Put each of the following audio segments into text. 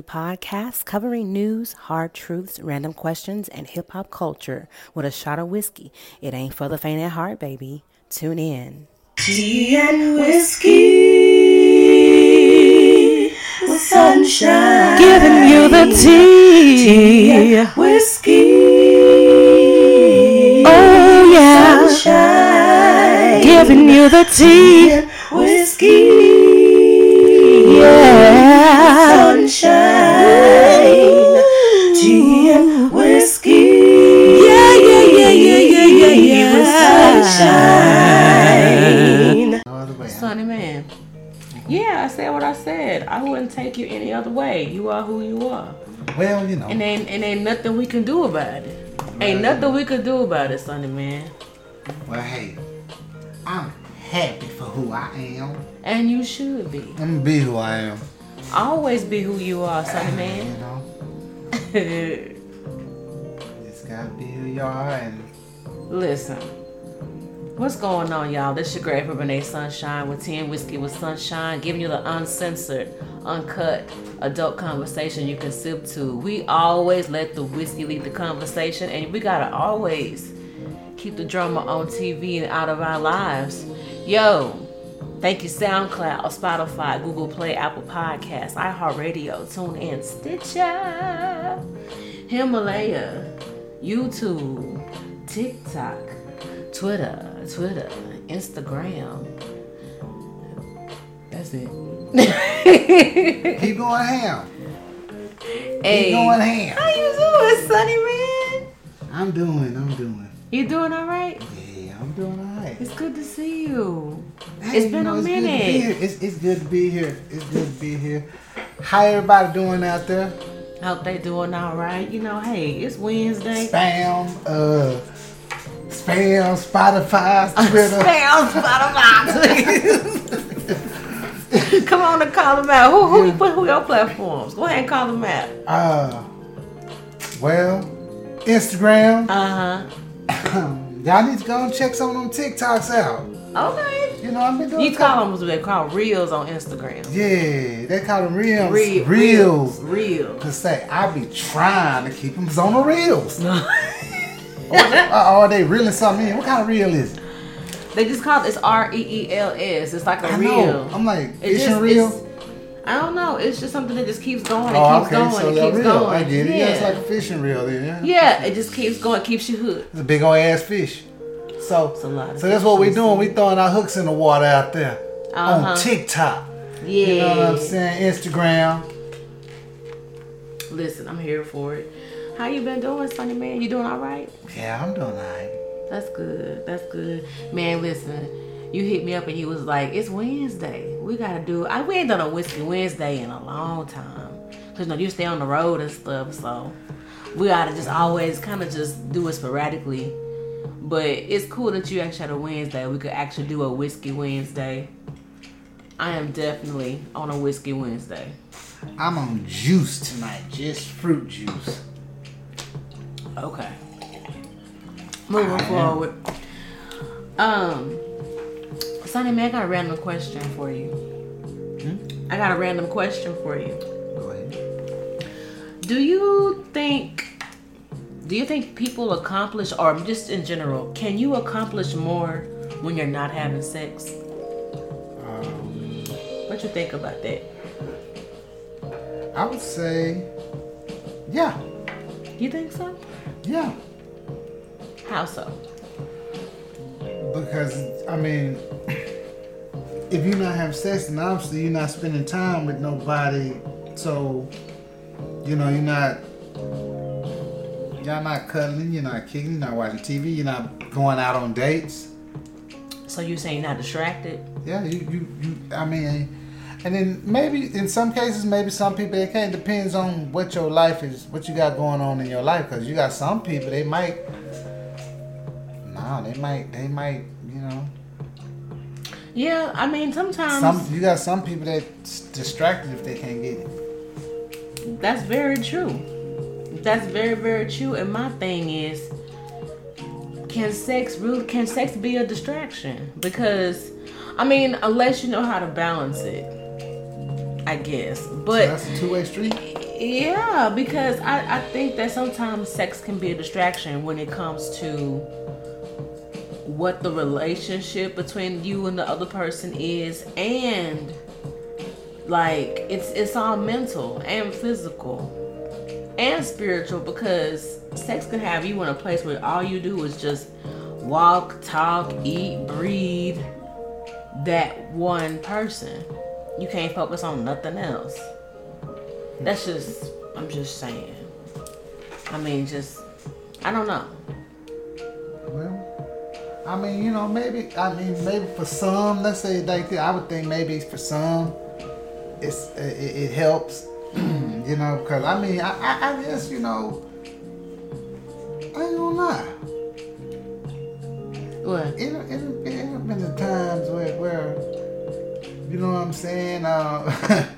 podcast covering news, hard truths, random questions, and hip hop culture with a shot of whiskey. It ain't for the faint at heart, baby. Tune in. Tea and whiskey with sunshine. Giving you the tea. and whiskey. Oh, yeah. Sunshine. Giving you the tea. and whiskey. Yeah. Sunshine. Tea whiskey. Yeah, yeah, yeah, yeah, yeah, sunshine. Sonny man. Yeah, I said what I said. I wouldn't take you any other way. You are who you are. Well, you know. And ain't nothing we can do about it. Ain't nothing we can do about it, Sonny man. Well, hey, I'm happy for who I am. And you should be. I'm gonna be who I am. Always be who you are, Sonny You man. know, just gotta be who you are, and Listen. What's going on, y'all? This is your great Renee Sunshine with 10 Whiskey with Sunshine, giving you the uncensored, uncut adult conversation you can sip to. We always let the whiskey lead the conversation, and we gotta always keep the drama on TV and out of our lives. Yo, thank you, SoundCloud, Spotify, Google Play, Apple Podcasts, iHeartRadio, TuneIn, Stitcher, Himalaya, YouTube, TikTok, Twitter, Twitter, Instagram. That's it. keep going ham. hey, Keep going ham. how you doing, Sonny man? I'm doing. I'm doing. You doing all right? Yeah, I'm doing alright. It's good to see you. Hey, It's you been know, a it's good minute. here. It's, it's good to be here. It's good to be here. How everybody doing out there? Hope they doing all right. You know, hey, it's Wednesday. Spam, uh, spam, Spotify, Twitter. Spam Spotify. Come on and call them out. Who who you put who your platforms? Go ahead and call them out. Uh, well, Instagram. Uh huh. Y'all need to go and check some of them TikToks out. Okay. You know, I've been doing. You call them what they call reels on Instagram. Yeah, they call them reels. Re- reels. Reels. To say, I be trying to keep them on the reels. Uh, or they reeling something in. What kind of reel is it? They just call it it's R E E L S. It's like a I reel. know. I'm like, It fishing just- reel. it's- I don't know. It's just something that just keeps going and Oh, keeps okay. going So and keeps going. I get it. Yeah. Yeah, it's like a fishing reel. Then, yeah. yeah, it just keeps going, keeps you hooked. It's a big old ass fish. So, so that's what we're doing. We throwing our hooks in the water out there Uh-huh. on TikTok. Yeah. You know what I'm saying? Instagram. Listen, I'm here for it. How you been doing, Sonny man? You doing all right? Yeah, I'm doing alright. That's good. That's good. Man, listen. You hit me up and he was like, "It's Wednesday. We gotta do. I we ain't done a whiskey Wednesday in a long time. Cause you know you stay on the road and stuff, so we gotta just always kind of just do it sporadically. But it's cool that you actually had a Wednesday. We could actually do a whiskey Wednesday. I am definitely on a whiskey Wednesday. I'm on juice tonight, just fruit juice. Okay. Moving forward. Um, Sonny man, I got a random question for you. I got a random question for you. Go ahead. Do you think do you think people accomplish or just in general, can you accomplish more when you're not having sex? Um, What you think about that? I would say, yeah, You think so? yeah. How so? Because I mean, if you're not having sex, then obviously you're not spending time with nobody. So, you know, you're not, y'all not cuddling, you're not kicking, you're not watching TV, you're not going out on dates. So you saying you're not distracted? Yeah, you, you, you I mean, and then maybe in some cases, maybe some people it of depends on what your life is, what you got going on in your life. Because you got some people they might, no, they might, they might, you know, Yeah, I mean sometimes some you got some people that's distracted if they can't get it. That's very true. That's very, very true. And my thing is, can sex really can sex be a distraction? Because I mean, unless you know how to balance it, I guess. But That's a two way street. Yeah, because I, I think that sometimes sex can be a distraction when it comes to what the relationship between you and the other person is and like it's it's all mental and physical and spiritual because sex can have you in a place where all you do is just walk, talk, eat, breathe that one person. You can't focus on nothing else. That's just I'm just saying. I mean just I don't know. Well, I mean, you know, maybe I mean, maybe for some, let's say like that, I would think maybe for some, it's it, it helps, you know, because I mean, I, I I guess you know, I ain't gonna lie. What? It it it, it have been the times where where, you know what I'm saying? Uh,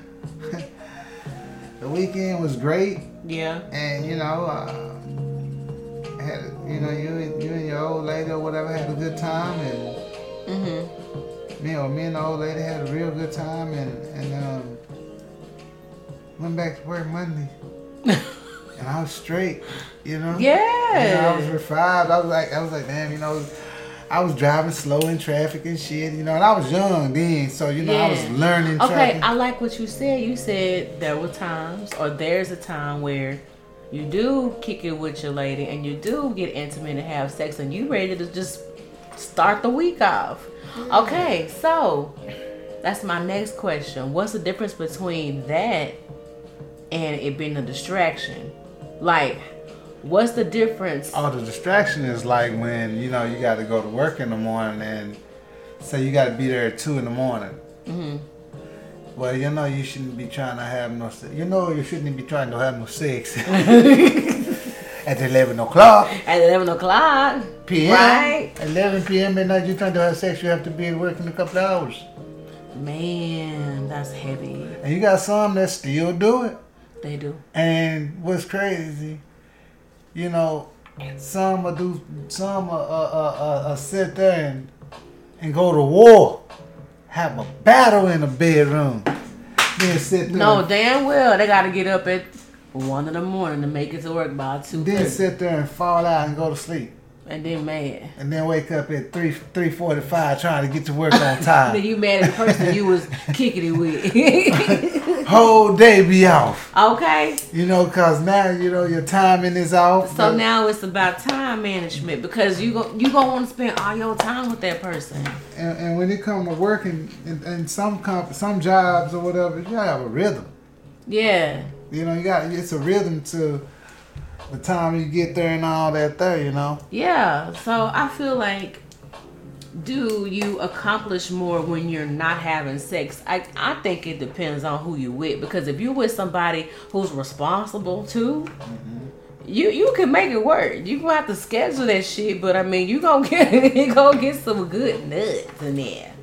the weekend was great. Yeah. and you know, uh, had you know you and you and your old lady or whatever had a good time, and Mm-hmm. me or me and the old lady had a real good time, and and um, went back to work Monday, and I was straight, you know. Yeah. And I was revived. I was like, I was like, damn, you know. I was driving slow in traffic and shit, you know, and I was young then, so you know I was learning Okay, traffic. I like what you said. You said there were times, or there's a time where you do kick it with your lady and you do get intimate and have sex, and you ready to just start the week off. Okay, so that's my next question. What's the difference between that and it being a distraction? Like, what's the difference? Oh, the distraction is like when you know you got to go to work in the morning and say you got to be there at two in the morning. Mm-hmm. Well, you know you shouldn't be trying to have no. You know you shouldn't be trying to have no sex at eleven o'clock At 11 o'clock. p.m. Right. Eleven p.m. at night. You're trying to have sex. You have to be at work in a couple of hours. Man, that's heavy. And you got some that still do it. They do. And what's crazy, you know, some will do, some will, uh, uh, uh, uh, sit there and, and go to war, have a battle in the bedroom, then sit there, No, damn well they gotta get up at one in the morning to make it to work by two then sit there and fall out and go to sleep, and then mad. and then wake up at three three forty five trying to get to work on time. Then you mad at the person you was kicking it with. Whole day be off, okay, you know, cause now you know your timing is off. so now it's about time management because you go you gonna want to spend all your time with that person. and, and when it come to working in, in some comp, some jobs or whatever, you gotta have a rhythm. Yeah, You know, you got it's a rhythm to the time you get there and all that there. You know, yeah. So I feel like. Do you accomplish more when you're not having sex? I, I think it depends on who you with because if you're with somebody who's responsible too, you you can make it work. You gonna have to schedule that shit, but I mean you gonna get you gonna get some good nuts in there.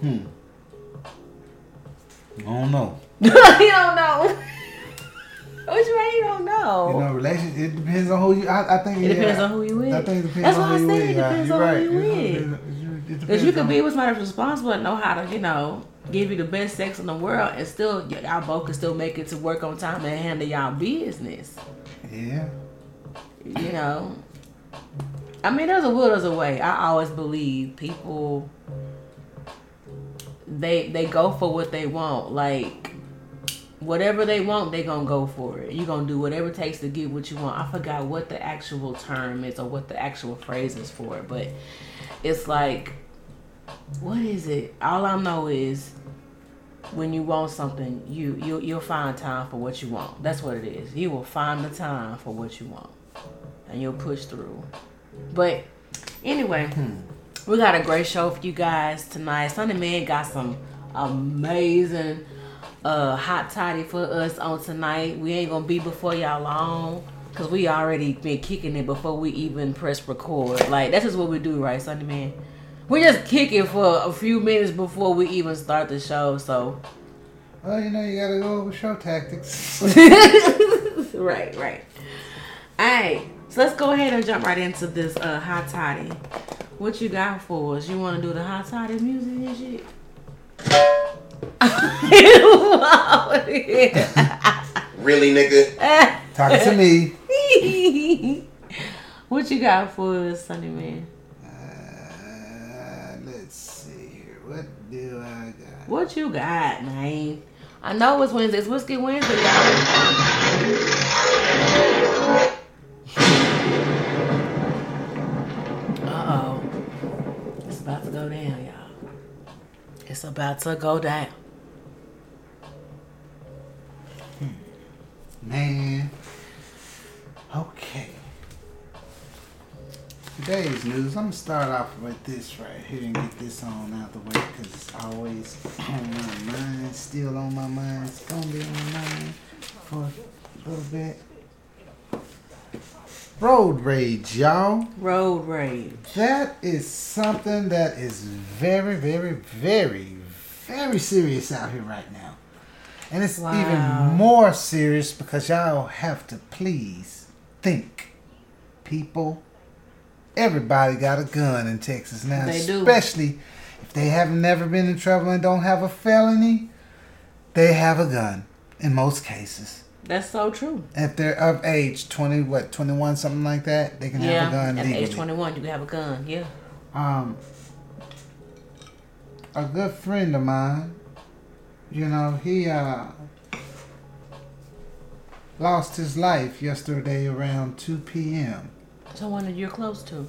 Hmm. I don't know. you don't know. What way you don't know? You know, relationship. It depends on who you. I, I think it depends on who you with. I think it depends That's on why I who you said with. it yeah. depends You're on right. who you You with. it- it Because you could be with somebody responsible and know how to, you know, give you the best sex in the world and still, y'all both can still make it to work on time and handle y'all business. Yeah. You know? I mean, there's a will, there's a way. I always believe people, they they go for what they want. Like, whatever they want, they gonna go for it. you gonna do whatever it takes to get what you want. I forgot what the actual term is or what the actual phrase is for it, but it's like, what is it? All I know is when you want something, you you you'll find time for what you want. That's what it is. You will find the time for what you want, and you'll push through. But anyway, hmm. we got a great show for you guys tonight. Sunny Man got some amazing uh hot toddy for us on tonight. We ain't gonna be before y'all long. Cause we already been kicking it before we even press record. Like that's just what we do, right, Sunny Man? We just kick it for a few minutes before we even start the show. So Well, you know, you gotta go over show tactics. right, right. Alright, so let's go ahead and jump right into this uh hot toddy. What you got for us? You wanna do the hot toddy music and shit? Really, nigga? Talking to me. what you got for us, Sunny Man? Uh, let's see here. What do I got? What you got, man? I know it's Wednesday. It's Whiskey Wednesday, y'all. Uh oh. It's about to go down, y'all. It's about to go down. Hmm. Man. Okay. Today's news. I'm gonna start off with this right here and get this on out the way because it's always on my mind. Still on my mind. It's gonna be on my mind for a little bit. Road rage, y'all. Road rage. That is something that is very, very, very, very serious out here right now. And it's Wow. even more serious because y'all have to please think. People, everybody got a gun in Texas now, They do. especially if they have never been in trouble and don't have a felony. They have a gun in most cases. That's so true. If they're of age, 20, what, 21, something like that, they can yeah. have a gun At legally. age 21, you can have a gun. Yeah. um a good friend of mine you know he uh lost his life yesterday around 2 p.m Someone that you're close to.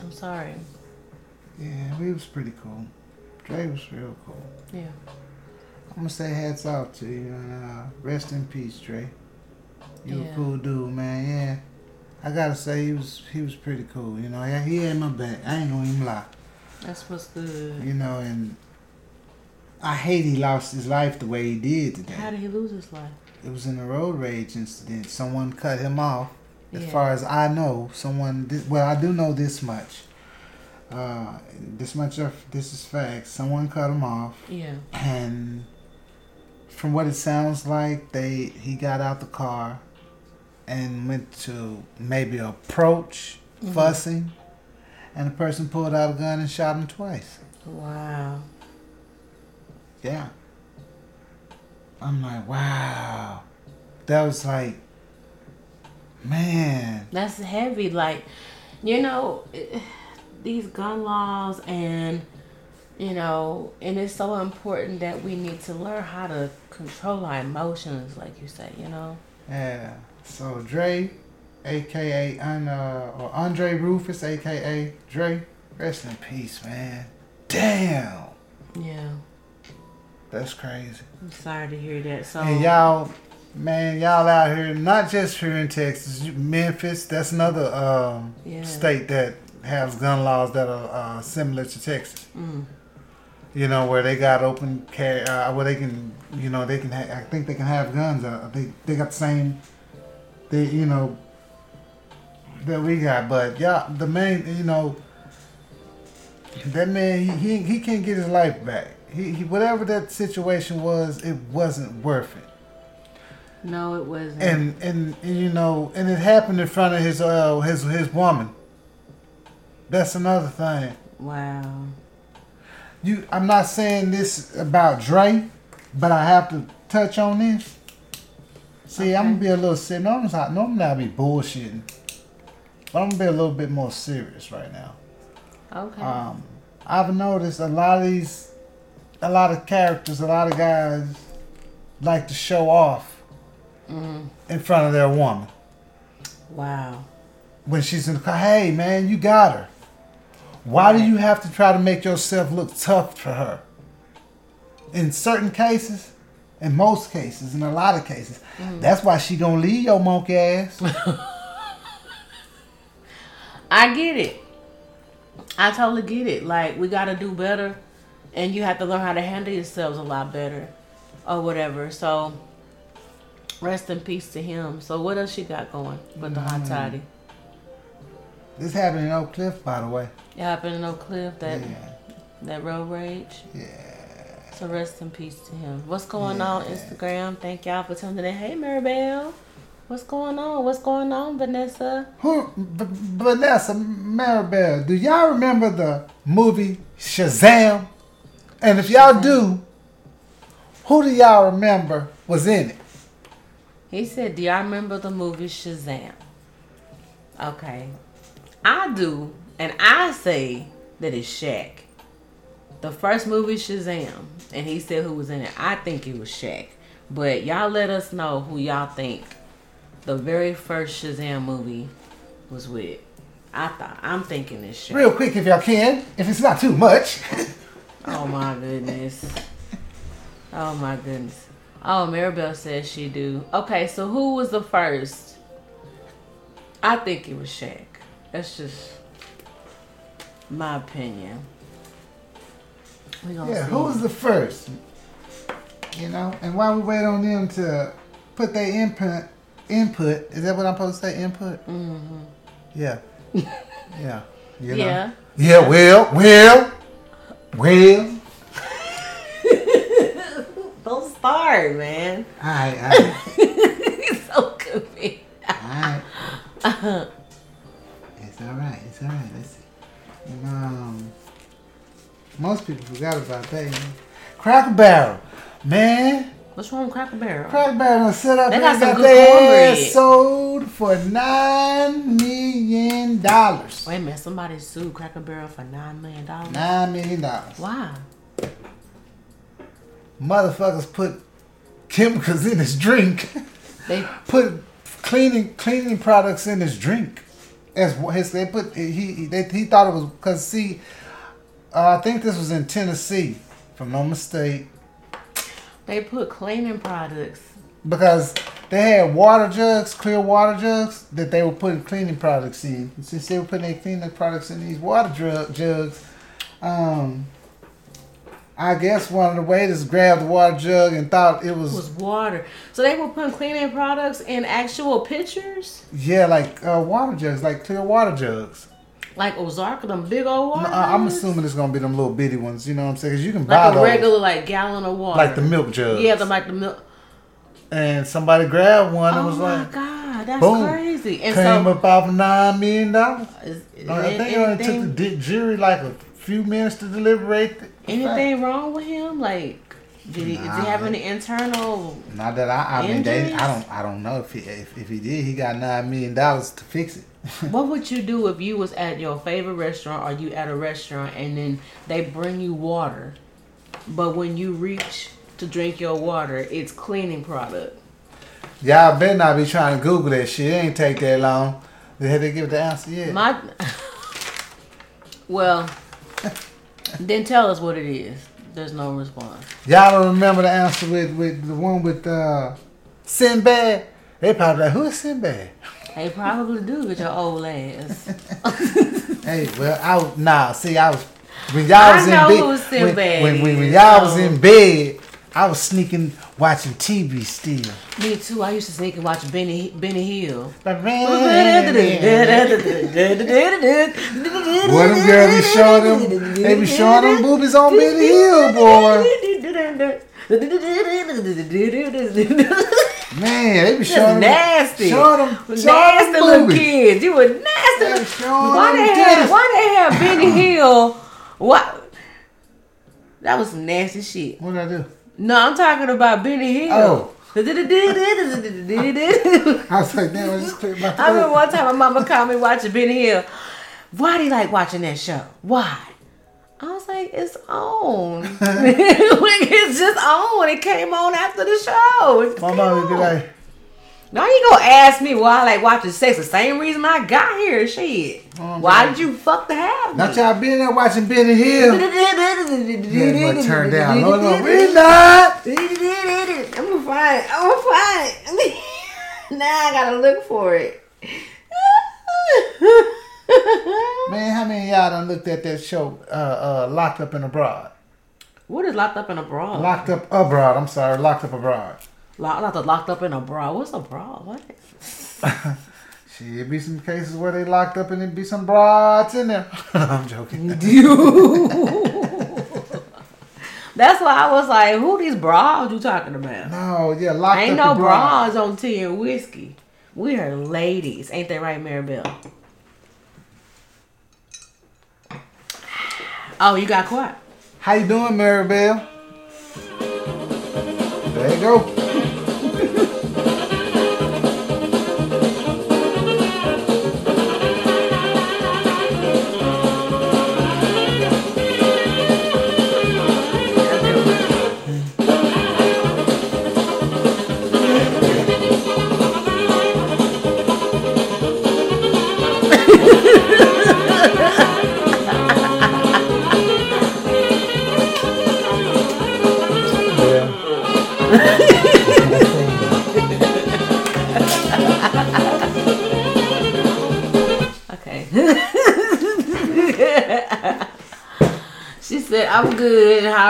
I'm sorry. yeah he was pretty cool Dre was real cool Yeah. I'm gonna say hats off to you and uh rest in peace Dre you Yeah. a cool dude man yeah I gotta say he was he was pretty cool, you know. Yeah, he had my back. I ain't gonna even lie. That's what's good. You know, and I hate he lost his life the way he did today. How did he lose his life? It was in a road rage incident. Someone cut him off. As Yeah. far as I know, someone. Did, well, I do know this much. Uh, this much of this is facts. Someone cut him off, Yeah. and from what it sounds like, they he got out the car and went to maybe approach mm-hmm. fussing, and the person pulled out a gun and shot him twice. Wow. Yeah. I'm like, wow. That was like, man. That's heavy. Like, you know, these gun laws and, you know, and it's so important that we need to learn how to control our emotions, like you say, you know? Yeah. So Dre, aka Un- uh, or Andre Rufus, aka Dre, rest in peace, man. Damn. Yeah. That's crazy. I'm sorry to hear that. So, And y'all, man, y'all out here, not just here in Texas, Memphis, that's another um, Yeah. state that has gun laws that are uh, similar to Texas. mm, you know, where they got open carry, uh, where they can, you know, they can. Ha- I think they can have guns. Uh, they they got the same, they you know, that we got. But yeah, the main, you know, that man, he he, he can't get his life back. He, he whatever that situation was, it wasn't worth it. no, it wasn't. And and, and you know, and it happened in front of his uh his his woman. That's another thing. wow. You, I'm not saying this about Dre, but I have to touch on this. See, I'm gonna be a little serious. Normally, I- normally I be bullshitting, but I'm gonna be a little bit more serious right now. Okay. Um, I've noticed a lot of these, a lot of characters, a lot of guys like to show off mm, in front of their woman wow. when she's in the car. Hey, man, you got her. Why do you have to try to make yourself look tough for her? In certain cases, in most cases, in a lot of cases, mm. that's why she gonna leave your monkey ass. I get it. I totally get it. Like we got to do better, and you have to learn how to handle yourselves a lot better, or whatever. So, rest in peace to him. So, what else you got going with the hot mm. toddy? This happened in Oak Cliff, by the way. It happened in Oak Cliff that Yeah, that road rage. yeah. So rest in peace to him. What's going on Instagram? Thank y'all for tuning in. Hey Maribel. What's going on? What's going on, Vanessa? Who, B- Vanessa Maribel, do y'all remember the movie Shazam? And if y'all do, who do y'all remember was in it? He said, "Do y'all remember the movie Shazam?" Okay, I do, and I say that it's Shaq. The first movie Shazam, and he said who was in it. I think it was Shaq, but y'all let us know who y'all think the very first Shazam movie was with. I thought I'm thinking Shaq. Real quick, if y'all can, if it's not too much. Oh my goodness. Oh my goodness. Oh, Maribel says she do. Okay, so who was the first? I think it was Shaq. That's just my opinion. We gonna yeah, see. who was the first? You know, and while we wait on them to put their input, input is that what I'm supposed to say? Input. Mm-hmm. Yeah. yeah. You know? Yeah. Yeah. Well. Well. Well. Don't start, man. All right. All right. He's so confused. All right. It's all right. It's all right. Let's see. Know, um, most people forgot about that. You know? Cracker Barrel, man. What's wrong with Cracker Barrel? Cracker Barrel set up They and got some got good cornbread. sold for nine million dollars. Wait a minute, somebody sued Cracker Barrel for nine million dollars. Nine million dollars. Why? Motherfuckers put chemicals in his drink. They put cleaning cleaning products in his drink. As his they put he he- they, he thought it was because see, uh, I think this was in Tennessee, I'm not mistake, they put cleaning products. because they had water jugs, clear water jugs that they were putting cleaning products in. And since they were putting their cleaning products in these water drug, jugs, um, I guess one of the waiters grabbed the water jug and thought it was, was water. So they were putting cleaning products in actual pitchers, yeah like uh, water jugs, like clear water jugs. like Ozark, them big old water. No, I- I'm assuming it's gonna be them little bitty ones. You know what I'm saying? Because you can buy like a those, regular like gallon of water, like the milk jugs. Yeah, the like the milk. And somebody grabbed one and was like Oh my like, god, that's boom, crazy. And came so, up off nine million dollars. I think it only took the jury like a few minutes to deliberate. Anything wrong with him? Like, did he, did Nah, he have any internal? Not that I, I mean, they, I don't, I don't know if he, if, if he did, he got nine million dollars to fix it. What would you do if you was at your favorite restaurant or you at a restaurant and then they bring you water, but when you reach to drink your water, it's cleaning product. Y'all better not be trying to Google that shit. It ain't take that long. Did they give the answer yet? My, well, then tell us what it is. There's no response. Y'all don't remember the answer with, with the one with uh, Sinbad? They probably like, who is Sinbad? They probably do with your old ass. Hey, well, I was, nah. See, I was when y'all I was know in bed. When, when, when, when y'all was in bed, I was sneaking watching TV still. Me too. I used to sneak and watch Benny Benny Hill. But Boy, man, Boy, them girls be showing them. They be showing them boobies on Benny Hill, boy. Man, they be Just showing them. nasty. Showing them. Showing nasty them little boobies. kids. You were nasty. Why them they have why they have Benny Hill? What? That was some nasty shit. What did I do? No, I'm talking about Benny Hill. Oh. I was like, damn, I just cleared my throat. I remember one time my mama called me watching Benny Hill. Why do you like watching that show? Why? I was like, it's on. it's just on. When it came on after the show. It My mom would be like, Now you gonna ask me why I like watching sex? The same reason I got here, shit. Oh, why did you fuck the have not y'all been there watching Benny Hill. Yeah, but turn down. No, no, I'm we not. gonna find it. I'm gonna find now I gotta look for it. Man, how many of y'all done looked at that show, uh, uh, Locked Up and Abroad? what is locked up in a bra? Locked Up Abroad, I'm sorry, Locked Up Abroad. Lock, locked, locked up in a bra. What's a bra? What? Shit, it be some cases where they locked up and it be some broads in there. I'm joking. Dude. That's why I was like, who these bras you talking about? No, yeah, Locked Ain't Up no Abroad. bras on tea and whiskey. We are ladies. Ain't that right, Maribel? Oh, you got quiet. How you doing, Maribel? There you go.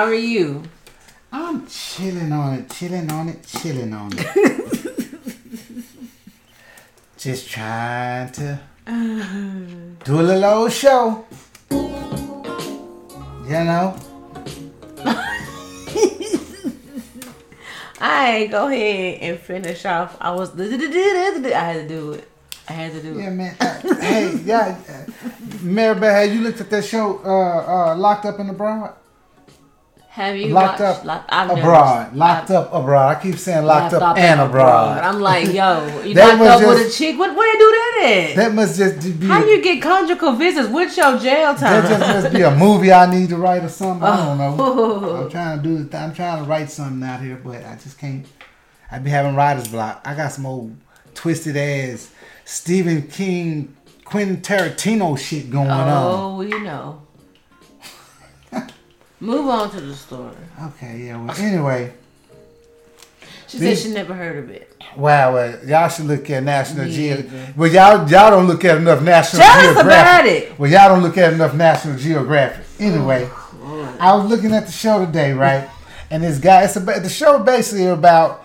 How are you? I'm chilling on it, chilling on it, chilling on it. Just trying to do a little old show. You know? I go ahead and finish off. I was. I had to do it. I had to do it. Yeah, man. Uh, hey, yeah. Maribel, have you looked at that show, uh, uh, Locked Up in Abroad? Have you Locked watched? Up Lock- I've never- Abroad. Locked I've- Up Abroad. I keep saying Locked, Up and Abroad. I'm like, yo, you locked up with a chick. What? Where they do that at? That must just be. How you get conjugal visits? What's your jail time? That just must be a movie I need to write or something. I don't know. Oh. I'm trying to do. I'm trying to write something out here, but I just can't. I be having writer's block. I got some old twisted ass Stephen King, Quentin Tarantino shit going oh, on. oh, we know. Move on to the story. Okay, yeah. Well, anyway, She These- said she never heard of it. wow. Well, y'all should look at National Geographic. Well, y'all y'all don't look at enough National Tell us Geographic. about it. Well, y'all don't look at enough National Geographic. Anyway, oh, I was looking at the show today, right? And this guy, it's about the show basically about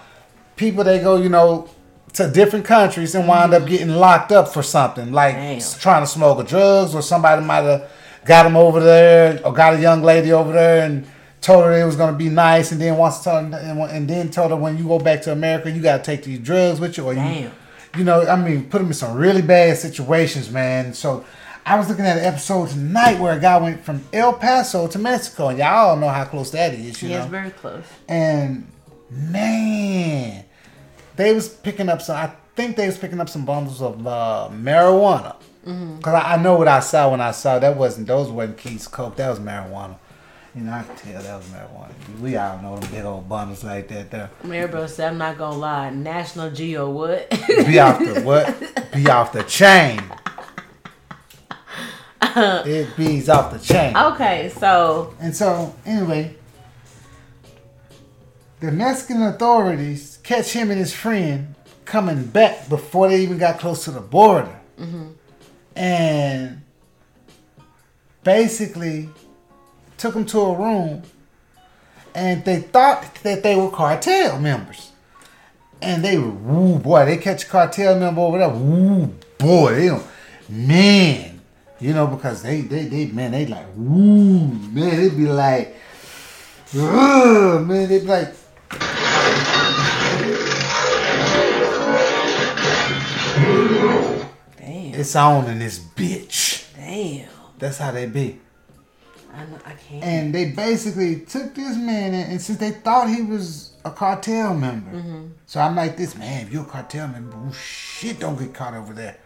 people that go, you know, to different countries and wind up mm-hmm. getting locked up for something, like Damn. trying to smuggle drugs, or somebody might have got them over there, or got a young lady over there and told her it was gonna be nice, and then once told her, and, and then told her when you go back to America, you gotta take these drugs with you, or you Damn. you know, I mean, put them in some really bad situations, man. So I was looking at an episode tonight where a guy went from El Paso to Mexico, and y'all know how close that is, you Yeah, know. it's very close. and man, they was picking up some. I think they was picking up some bundles of uh, marijuana. Mm-hmm. Cause I, I know what I saw when I saw that wasn't those wasn't Keith's coke. That was marijuana. You know, I could tell that was marijuana. We all know them big old bundles like that. There. Maribel said, I'm not gonna lie. National Geo, what? Be off the what? Be off the chain. it bees off the chain. okay, so And so, anyway, the Mexican authorities catch him and his friend coming back before they even got close to the border. Mm-hmm. And basically took them to a room and they thought that they were cartel members. And they were, woo, boy, they catch a cartel member over there, boy, they don't, man, you know, because they, they, they, man, they like, woo, man, they be like, ugh, man, they be like, it's on in this bitch. damn. That's how they be. I know I can't. And they basically took this man in, and since they thought he was a cartel member, so I'm like, this man, if you're a cartel member, oh shit, don't get caught over there.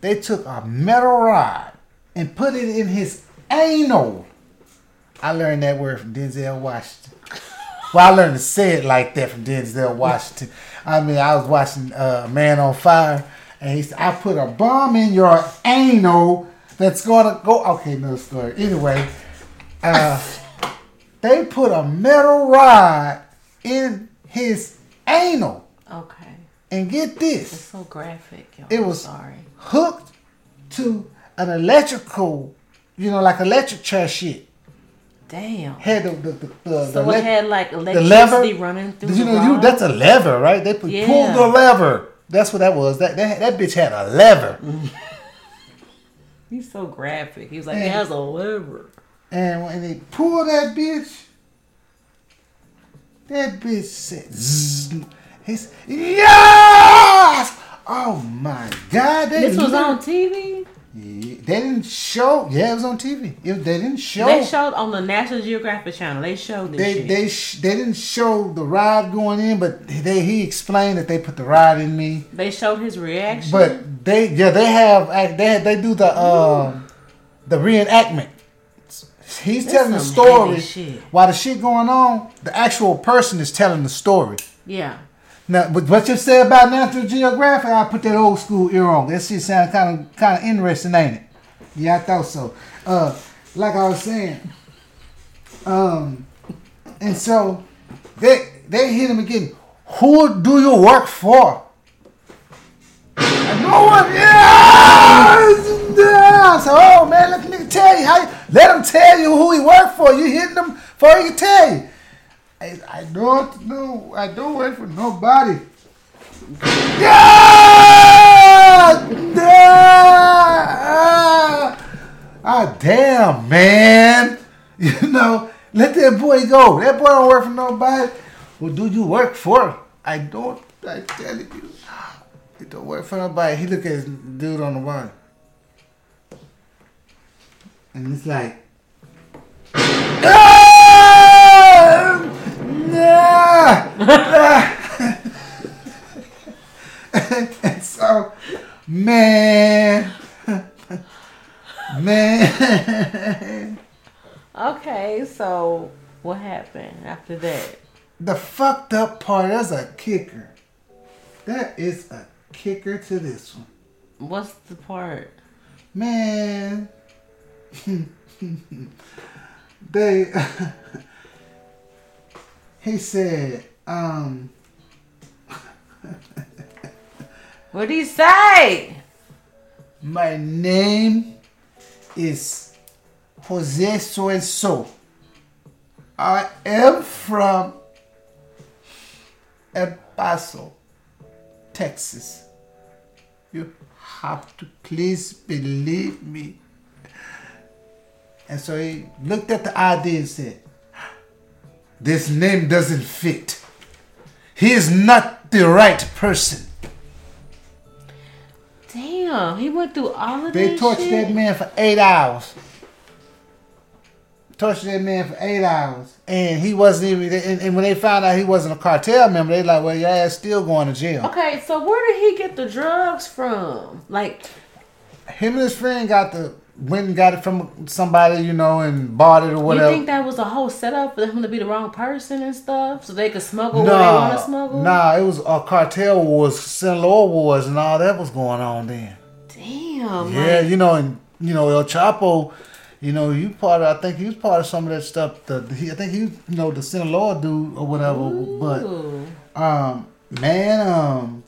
They took a metal rod and put it in his anal. I learned that word from Denzel Washington. Well, I learned to say it like that from Denzel Washington. I mean, I was watching uh, Man on Fire, and he said, I put a bomb in your anal that's gonna go. Okay, no story. Anyway, uh, they put a metal rod in his anal, okay, and get this. it's so graphic. Yo. It was- sorry. hooked to an electrical, you know, like electric chair shit. Damn. Had the the the, the, So the it had like the electricity lever running through You the know, you that's a lever, right? They put, Yeah. pulled the lever. That's what that was. That, that that bitch had a lever, He's so graphic. He was like, it has a lever. and when they pulled that bitch, that bitch said, Zzz. He's yes. Oh my God! They This was on TV. Yeah, they didn't show. Yeah, it was on TV. It, they didn't show. They showed on the National Geographic channel. They showed this They shit. they sh- they didn't show the ride going in, but they he explained that they put the ride in me. They showed his reaction. But they yeah they have they they do the um the reenactment. He's That's telling the story while the shit going on. The actual person is telling the story. yeah. Now, but what you say about National Geographic, I put that old school ear on. That shit sound kind of kind of interesting, ain't it? Yeah, I thought so. Uh, like I was saying, um, and so they they hit him again. Who do you work for? No one. Yeah, yeah. Oh man, let me tell you how. You, Let him tell you who he worked for. You hitting him before he can tell you. I, I don't know. I don't work for nobody. Yeah! Yeah! Ah, damn, man. You know, let that boy go. That boy don't work for nobody. Who do you work for? I don't. I tell you. He don't work for nobody. He look at his dude on the wall. And it's like, ah! And so, man, man, Okay, so what happened after that? the fucked up part, that's a kicker. That is a kicker to this one. What's the part? Man, they, he said, um, What'd he say? my name is Jose So and So. I am from El Paso, Texas. You have to please believe me. And so he looked at the ID and said, This name doesn't fit. He is not the right person. Damn, he went through all of this. They tortured shit? that man for eight hours. Tortured that man for eight hours. And he wasn't even, and, and when they found out he wasn't a cartel member, they like, well, your ass still going to jail. Okay, so where did he get the drugs from? Like, Him and his friend got the, went and got it from somebody, you know, and bought it or whatever. you think that was a whole setup for him to be the wrong person and stuff, so they could smuggle what they want to nah, smuggle? nah, it was a cartel wars, Sinaloa wars, and all that was going on then. Damn. Yeah, like, you know, and you know El Chapo, you know, you part of. I think he was part of some of that stuff. The he, I think he, you know, the Sinaloa dude or whatever. But um, man, um,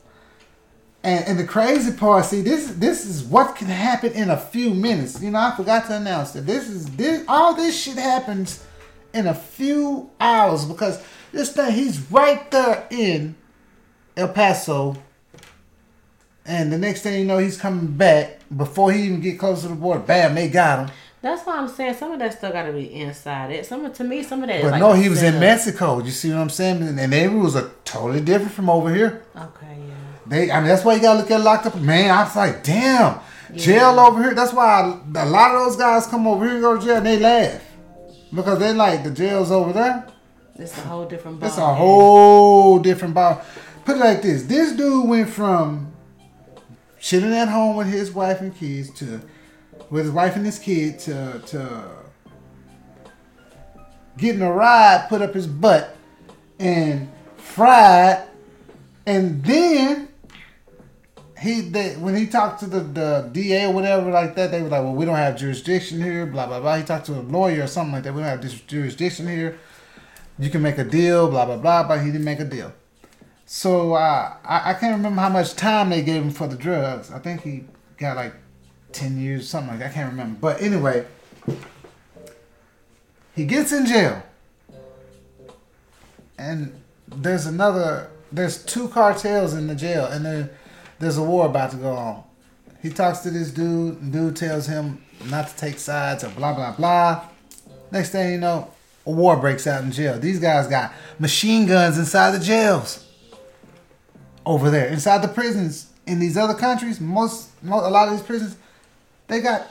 and and the crazy part, see, this this is what can happen in a few minutes. You know, I forgot to announce that this is this all this shit happens in a few hours because this thing he's right there in El Paso. And the next thing you know, he's coming back before he even get close to the border. Bam, they got him. That's why I'm saying some of that stuff got to be inside it. Some of, to me, some of that. But like no, a he was in. Mexico. You see what I'm saying? And, their rules are totally different from over here. Okay, yeah. They, I mean, that's why you gotta look at locked up. Man, I was like, damn, jail over here. That's why a lot of those guys come over here and go to jail and they laugh because they like the jails over there. It's a whole different. Ball, it's a whole different ball. Put it like this: this dude went from chilling at home with his wife and kids to with his wife and his kid to to getting a ride put up his butt and fried, and then he they, when he talked to the, the DA or whatever like that, they were like, "Well, we don't have jurisdiction here." Blah blah blah. He talked to a lawyer or something like that. We don't have this jurisdiction here. You can make a deal. Blah blah blah. But he didn't make a deal. So uh, I I can't remember how much time they gave him for the drugs. I think he got like ten years, something like that. I can't remember. But anyway, he gets in jail, and there's another. There's two cartels in the jail, and then there's a war about to go on. He talks to this dude, and dude tells him not to take sides or blah blah blah. Next thing you know, a war breaks out in jail. These guys got machine guns inside the jails over there, inside the prisons in these other countries. Most, most a lot of these prisons, they got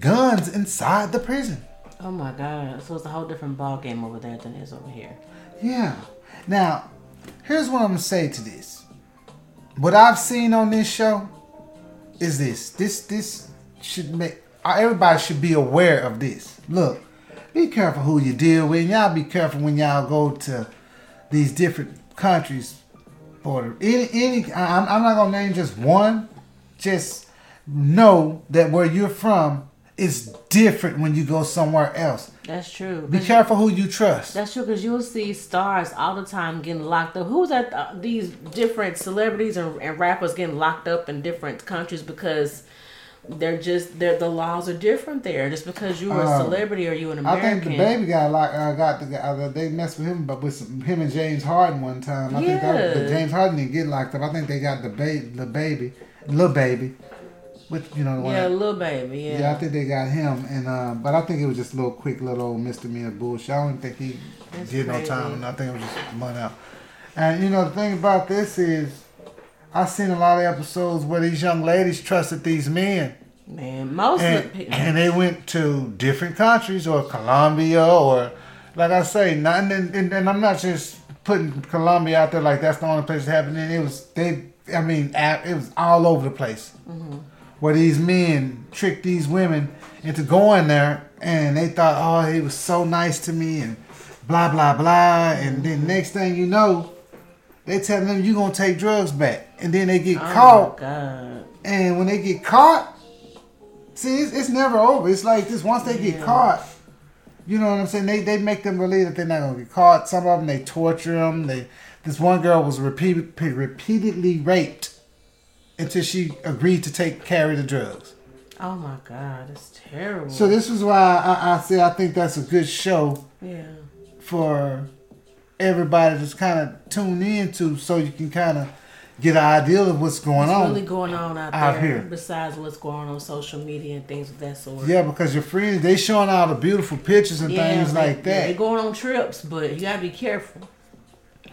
guns inside the prison. Oh my god! So it's a whole different ball game over there than it is over here. Yeah. Now, here's what I'm gonna say to this. What I've seen on this show is this. This this should make uh, everybody should be aware of this. Look, be careful who you deal with. Y'all be careful when y'all go to these different countries. For any any, I'm, I'm not gonna name just one. Just know that where you're from is different when you go somewhere else. That's true. Be careful who you trust. That's true because you'll see stars all the time getting locked up. Who's at uh, these different celebrities and, and rappers getting locked up in different countries because they're just they're the laws are different there. Just because you're a Um, celebrity or you an I think the baby got like uh, got the uh, they messed with him, but with some, him and James Harden one time. I think that, James Harden didn't get locked up. I think they got the baby, the baby, Lil Baby, with you know the one. yeah, that- Lil Baby. Yeah. yeah. I think they got him, and uh, but I think it was just a little quick little old misdemeanor bullshit. I don't think he That's did no crazy. time. I think it was just money out. And you know the thing about this is, I've seen a lot of episodes where these young ladies trusted these men Man, most and, of the and they went to different countries or Colombia or like I say, not and, and, and I'm not just putting Colombia out there like that's the only place it's happening. It was they, I mean, it was all over the place where these men tricked these women into going there and they thought, oh, he was so nice to me and blah blah blah, and then next thing you know. They telling them you're gonna take drugs back, and then they get oh caught and when they get caught, see, it's, it's never over. It's like this once they get caught, you know what I'm saying? They they make them believe that they're not gonna get caught. Some of them they torture them. They this one girl was repeat, repeatedly raped until she agreed to take carry the drugs. Oh my god, that's terrible. So this is why I, I say I think that's a good show yeah. for everybody to kind of tune into, so you can kind of get an idea of what's going on. What's on. really going on out, out there here. besides what's going on on social media and things of that sort. Yeah, because your friends they showing all the beautiful pictures and things they- like yeah, that. They're going on trips, but you gotta be careful.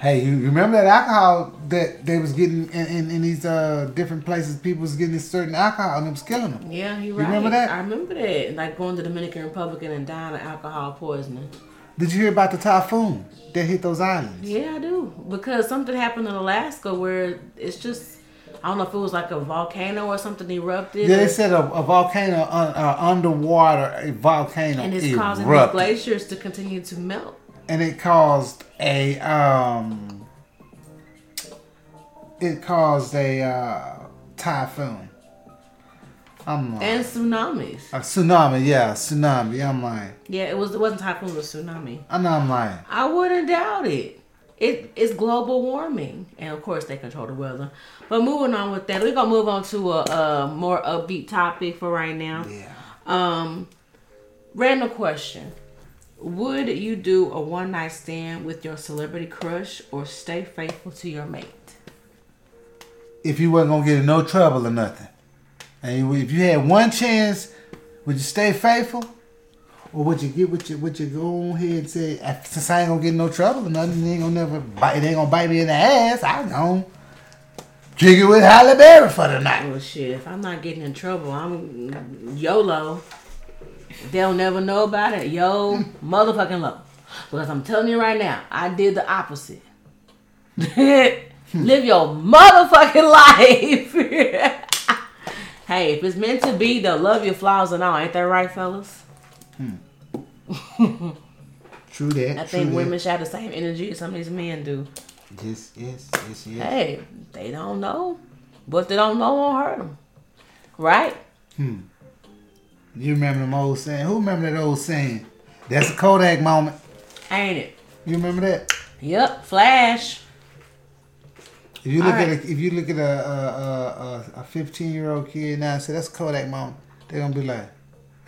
Hey, you remember that alcohol that they was getting in, in, in these uh, different places? People was getting this certain alcohol and it was killing them. Yeah, you're You right. remember that? I remember that. Like going to Dominican Republic and dying of alcohol poisoning. Did you hear about the typhoon that hit those islands? Yeah, I do. Because something happened in Alaska where it's just I don't know if it was like a volcano or something erupted. Yeah, they said a, a volcano, uh, uh, underwater a volcano and it's causing these glaciers to continue to melt. And it caused a um, it caused a uh, typhoon. I'm like, And tsunamis. a tsunami, yeah, tsunami. I'm like, Yeah, it was it wasn't typhoon, it was tsunami. and I'm like, I wouldn't doubt it. It it's global warming, and of course they control the weather. But moving on with that, we're gonna move on to a, a more upbeat topic for right now. yeah. Um, random question: Would you do a one night stand with your celebrity crush, or stay faithful to your mate? if you wasn't gonna get in no trouble or nothing, and if you had one chance, would you stay faithful, or would you get what you would you go ahead and say, "Ah, since I ain't gonna get in no trouble or nothing, it ain't gonna never bite, it ain't gonna bite me in the ass. I don't kick it with Halle Berry for the night. Well, shit, if I'm not getting in trouble, I'm YOLO. They'll never know about it. Yo, motherfucking low. Because I'm telling you right now, I did the opposite. Live your motherfucking life. hey, if it's meant to be, they'll love your flaws and all. Ain't that right, fellas? Hmm. True that. I true think women should have the same energy as some of these men do. Yes, yes, yes, yes. Hey, they don't know. But if they don't know, won't hurt them. Right? Hmm. You remember them old saying? Who remember that old saying? That's a Kodak moment. Ain't it? You remember that? Yep, flash. If you look All at a, if you look at a a, a, a 15 year old kid now and say that's Kodak moment, they're gonna be like,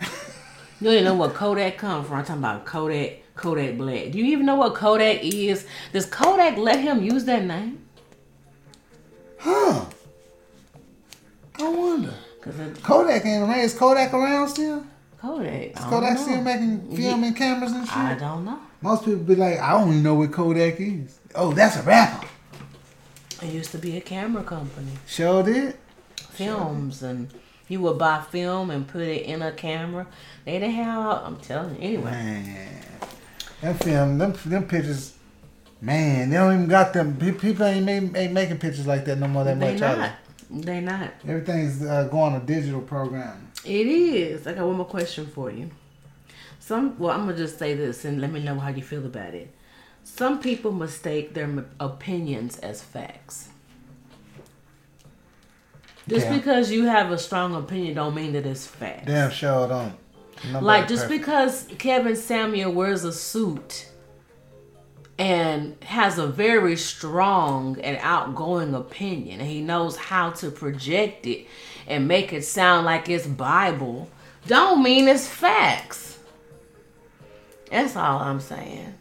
You don't even know what Kodak come from. I'm talking about Kodak, Kodak Black. Do you even know what Kodak is? Does Kodak let him use that name? huh? I wonder. Cause it, Kodak ain't around. Is Kodak around still? Kodak. Is Kodak still making film and cameras and shit? I don't know. Most people be like, I don't even know what Kodak is. Oh, that's a rapper. It used to be a camera company, Sure did. films, and you would buy film and put it in a camera. They didn't have. I'm telling you. Anyway, Man, them film, them them pictures. Man, they don't even got them. People ain't, ain't making pictures like that no more that they much. not. either. They not. Everything's uh, going to digital program. It is. I got one more question for you. Some, well, I'm gonna just say this and let me know how you feel about it. Some people mistake their m- opinions as facts. Just because you have a strong opinion, don't mean that it's fact. Damn sure don't. Nobody Like just perfect. because Kevin Samuels wears a suit, and has a very strong and outgoing opinion. And he knows how to project it and make it sound like it's bible. Don't mean it's facts. That's all i'm saying.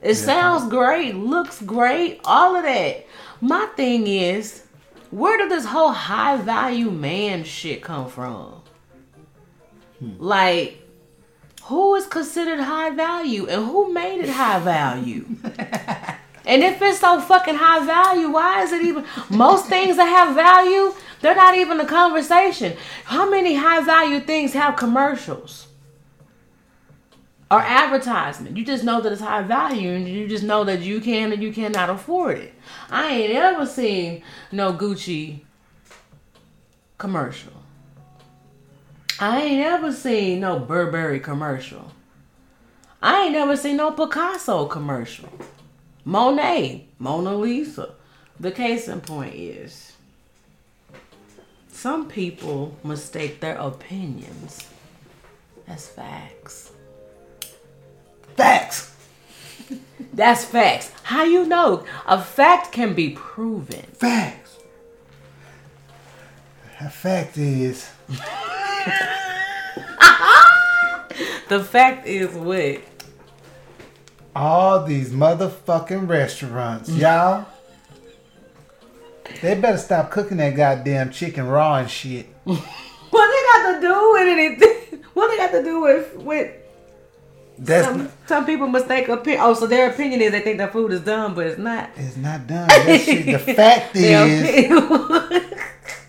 It sounds great looks great all of that. My thing is where did this whole high value man shit come from? Hmm. Like who is considered high value and who made it high value? and if it's so fucking high value, why is it even most things that have value, they're not even a conversation. How many high value things have commercials? Or advertisement. You just know that it's high value and you just know that you can and you cannot afford it. I ain't ever seen no Gucci commercial. I ain't ever seen no Burberry commercial. I ain't never seen no Picasso commercial. Monet, Mona Lisa. The case in point is some people mistake their opinions as facts. Facts. That's facts. How you know? A fact can be proven. Facts. The fact is, The fact is what? all these motherfucking restaurants, y'all, they better stop cooking that goddamn chicken raw and shit. What they got to do with anything? What they got to do with with That's some, not, some people mistake opinion. Oh, so their opinion is they think that food is done, but it's not. it's not done. Shit, the fact is,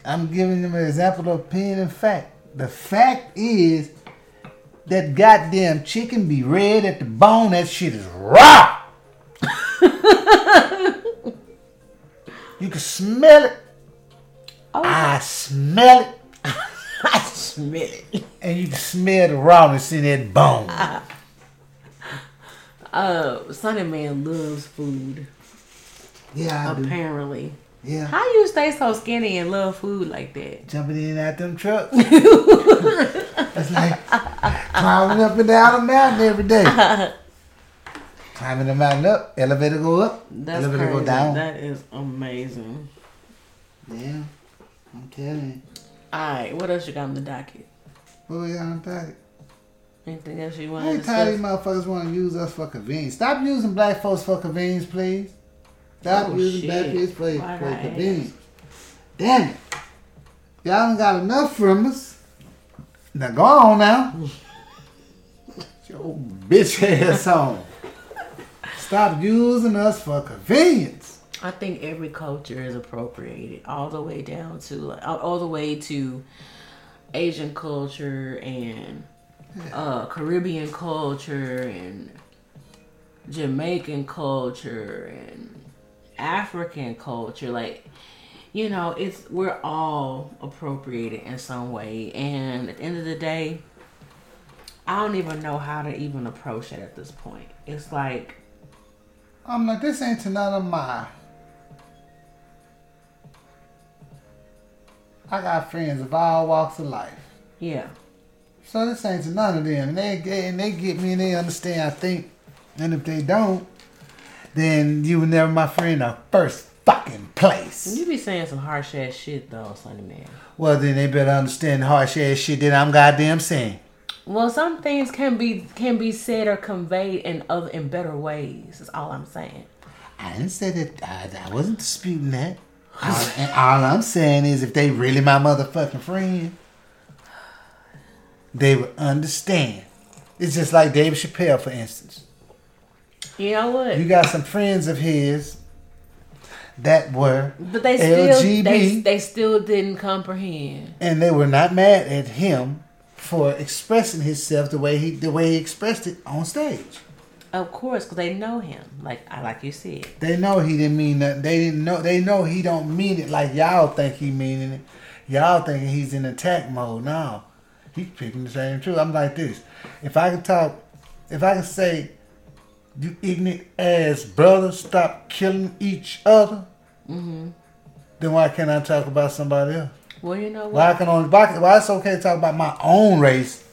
I'm giving them an example of opinion and fact. The fact is that goddamn chicken be red at the bone. That shit is raw. you can smell it. Oh. I smell it. I smell it. And you can smell the rawness in that bone. Uh, Uh, Sonny Man loves food. Yeah, I do. Apparently, Yeah. how you stay so skinny and love food like that? Jumping in at them trucks. it's like climbing up and down a mountain every day. climbing the mountain up, elevator go up, That's elevator crazy. go down. That is amazing. yeah, I'm telling you. All right, what else you got on the docket? What we got on target? Anything else you want to ain't tired of these motherfuckers want to use us for convenience. Stop using black folks for convenience, please. Stop Oh, using shit. black folks for, Why for convenience. Damn it. Y'all done got enough from us. Now go on now. Your bitch ass on. Stop using us for convenience. I think every culture is appropriated, all the way down to like all the way to Asian culture and uh, Caribbean culture and Jamaican culture and African culture. Like, you know, it's we're all appropriated in some way, and at the end of the day, I don't even know how to even approach it at this point. It's like I'm like, this ain't to none of my. I got friends of all walks of life. yeah. So this ain't to none of them. And they, they and they get me and they understand I think. And if they don't, then you were never my friend in the first fucking place. You be saying some harsh ass shit though, Sonny Man. Well then they better understand the harsh ass shit that I'm goddamn saying. Well, some things can be can be said or conveyed in other in better ways. Is all I'm saying. I didn't say that I, I wasn't disputing that. All, and all I'm saying is if they really my motherfucking friend, they would understand. It's just like David Chappelle, for instance. You know what? You got some friends of his that were but they still LGB. they, they still didn't comprehend. and they were not mad at him for expressing himself the way he the way he expressed it on stage. Of course, because they know him. Like I like you said. They know he didn't mean that. They didn't know. They know he don't mean it like y'all think he meaning it. Y'all thinking he's in attack mode. No, he's picking the same truth. I'm like this. If I can talk, if I can say, you ignorant ass brothers, stop killing each other. Then why can't I talk about somebody else? Well, you know what? Why I can only why, why it's okay to talk about my own race,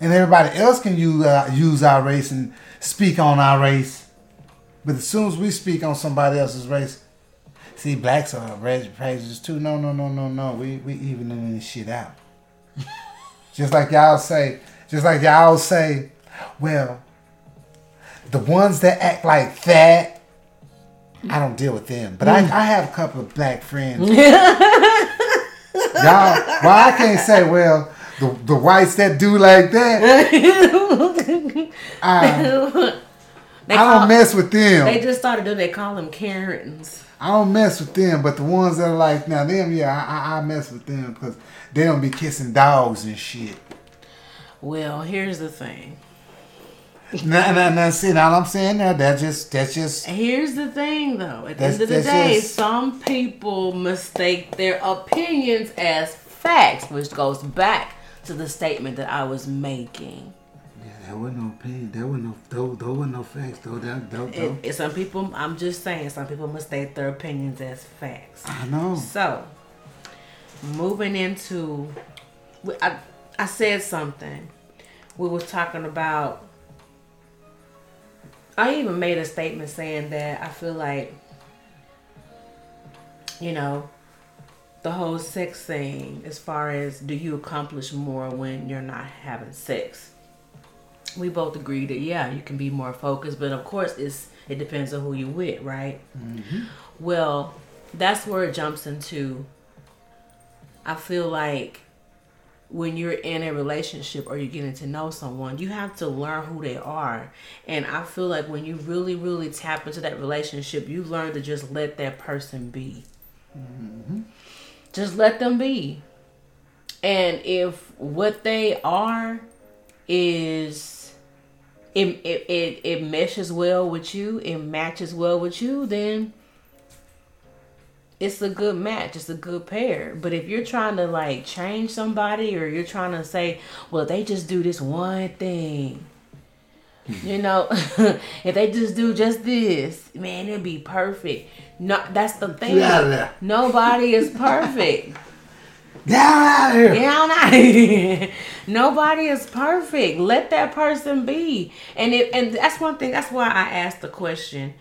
and everybody else can use uh, use our race and speak on our race. But as soon as we speak on somebody else's race, see, blacks are praises too. No, no, no, no, no. We we evening this shit out. Just like y'all say, just like y'all say, well, the ones that act like that, I don't deal with them. But I, mm. I have a couple of black friends. y'all, well, I can't say, well, the, the whites that do like that, I, They I call- don't mess with them. They just started doing. They call them Karens. I don't mess with them, but the ones that are like now them, yeah, I, I, I mess with them because they don't be kissing dogs and shit. Well, here's the thing. Now, now, now, see, now I'm saying now that just that's just Here's the thing, though. At the end of the day, just- some people mistake their opinions as facts, which goes back to the statement that I was making. yeah, there wasn't no opinion, there wasn't no there, there wasn't no facts though. That, that, It, it- some people, I'm just saying, some people mistake their opinions as facts. I know. So, moving into, I, I said something. We was talking about. I even made a statement saying that I feel like, you know, the whole sex thing, as far as do you accomplish more when you're not having sex? We both agreed that yeah, you can be more focused, but of course, it's it depends on who you with, right? Mm-hmm. Well, that's where it jumps into. I feel like when you're in a relationship or you're getting to know someone, you have to learn who they are. And I feel like when you really, really tap into that relationship, you learn to just let that person be. Mm-hmm. Just let them be. And if what they are is it, it, it, it meshes well with you, it matches well with you, then it's a good match. It's a good pair. But if you're trying to like change somebody or you're trying to say, well, they just do this one thing. Hmm. You know, if they just do just this, man, it'd be perfect. No, that's the thing. Get out of there. Nobody is perfect. Down out of here. Yeah, I'm not. Nobody is perfect. Let that person be. And it, and that's one thing. That's why I asked the question: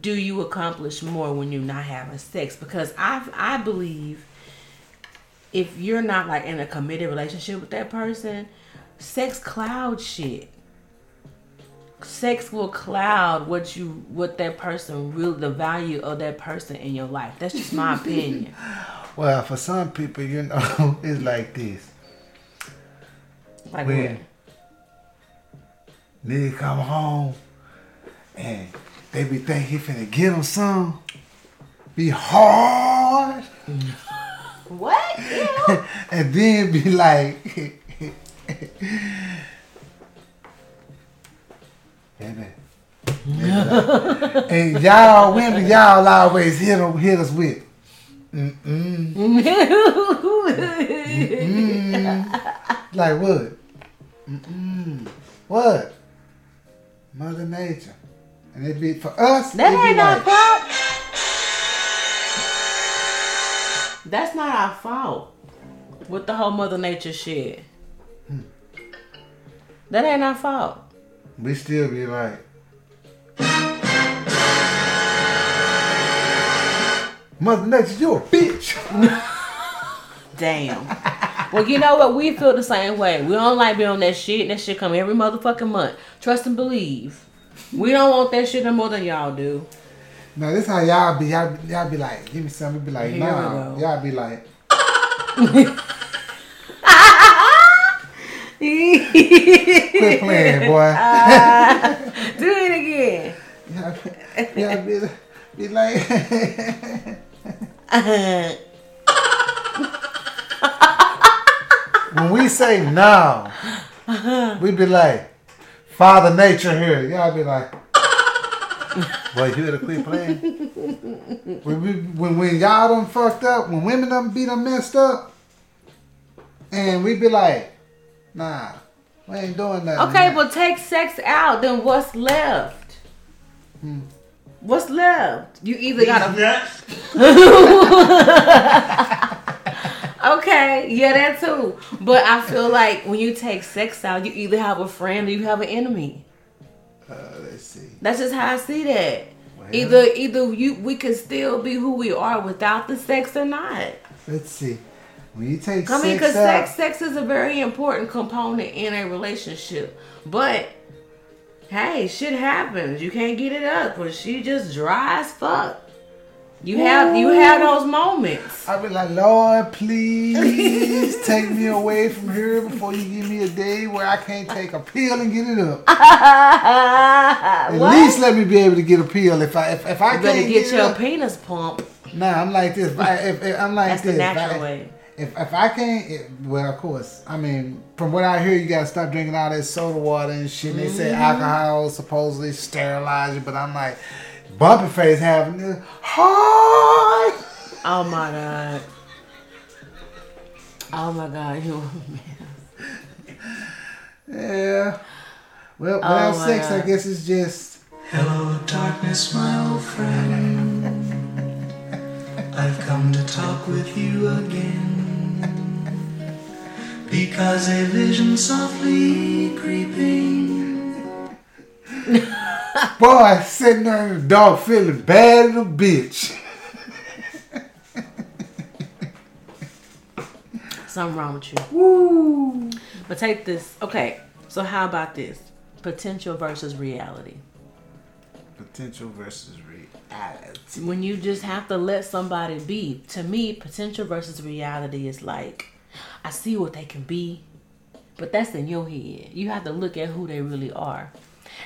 Do you accomplish more when you're not having sex? Because I I believe if you're not like in a committed relationship with that person, sex clouds shit. Sex will cloud what you what that person really the value of that person in your life. That's just my opinion. Well, for some people, you know, it's like this. Like When what? nigga come home and they be think he finna get him some, be hard, What? And then be like, baby. and y'all women, y'all always hit, 'em- hit us with, mm-mm, like what? Mm-mm, what? Mother Nature. And it'd be for us. That ain't our like, fault. That's not our fault. With the whole Mother Nature shit. Hmm. That ain't our fault. We still be like, Mother Nature, you a bitch. Damn. well, you know what? We feel the same way. We don't like being on that shit. That shit come every motherfucking month. Trust and believe. We don't want that shit no more than y'all do. No, this how y'all be. Y'all, be- y'all be like, give me something. Be like, Here nah. Y'all be like, quit playing, boy. Uh, do it again. y'all, y'all be, be like, when we say no, we be like, Father Nature here. Y'all be like, boy, you better quit playing. when, we, when, when y'all done fucked up, when women done beat them messed up, and we be like, nah, we ain't doing nothing. Okay, but take sex out, then what's left? Hmm. What's left? You either gotta Okay, yeah, that too. But I feel like when you take sex out, you either have a friend or you have an enemy. Uh, let's see. That's just how I see that. Well- Either either you we can still be who we are without the sex or not. Let's see. When you take I mean, because sex sex is a very important component in a relationship. But hey, shit happens. You can't get it up, but she just dry as fuck. You have you have those moments. I be like, Lord, please take me away from here before you give me a day where I can't take a pill and get it up. At what? least let me be able to get a pill if I if, if I You can't get get your up. penis pump. Nah, I'm like this. I, if, if- I'm like That's this. the If I- natural way. If, if I can't, it, well, of course. I mean, from what I hear, you gotta stop drinking all that soda water and shit. And they say Mm-hmm. alcohol supposedly sterilize you, but I'm like, bumpy face having this hard. Oh my god. Oh my god. You Yeah. Well, Oh without my sex, I guess it's just. Hello, darkness, my old friend. I've come to talk with you again. Because a vision softly creeping. Boy, sitting there in the dark feeling bad as a bitch. something wrong with you. Woo. But take this. Okay. So how about this? Potential versus reality. Potential versus reality. when you just have to let somebody be. To me, potential versus reality is like, I see what they can be, but that's in your head. You have to look at who they really are.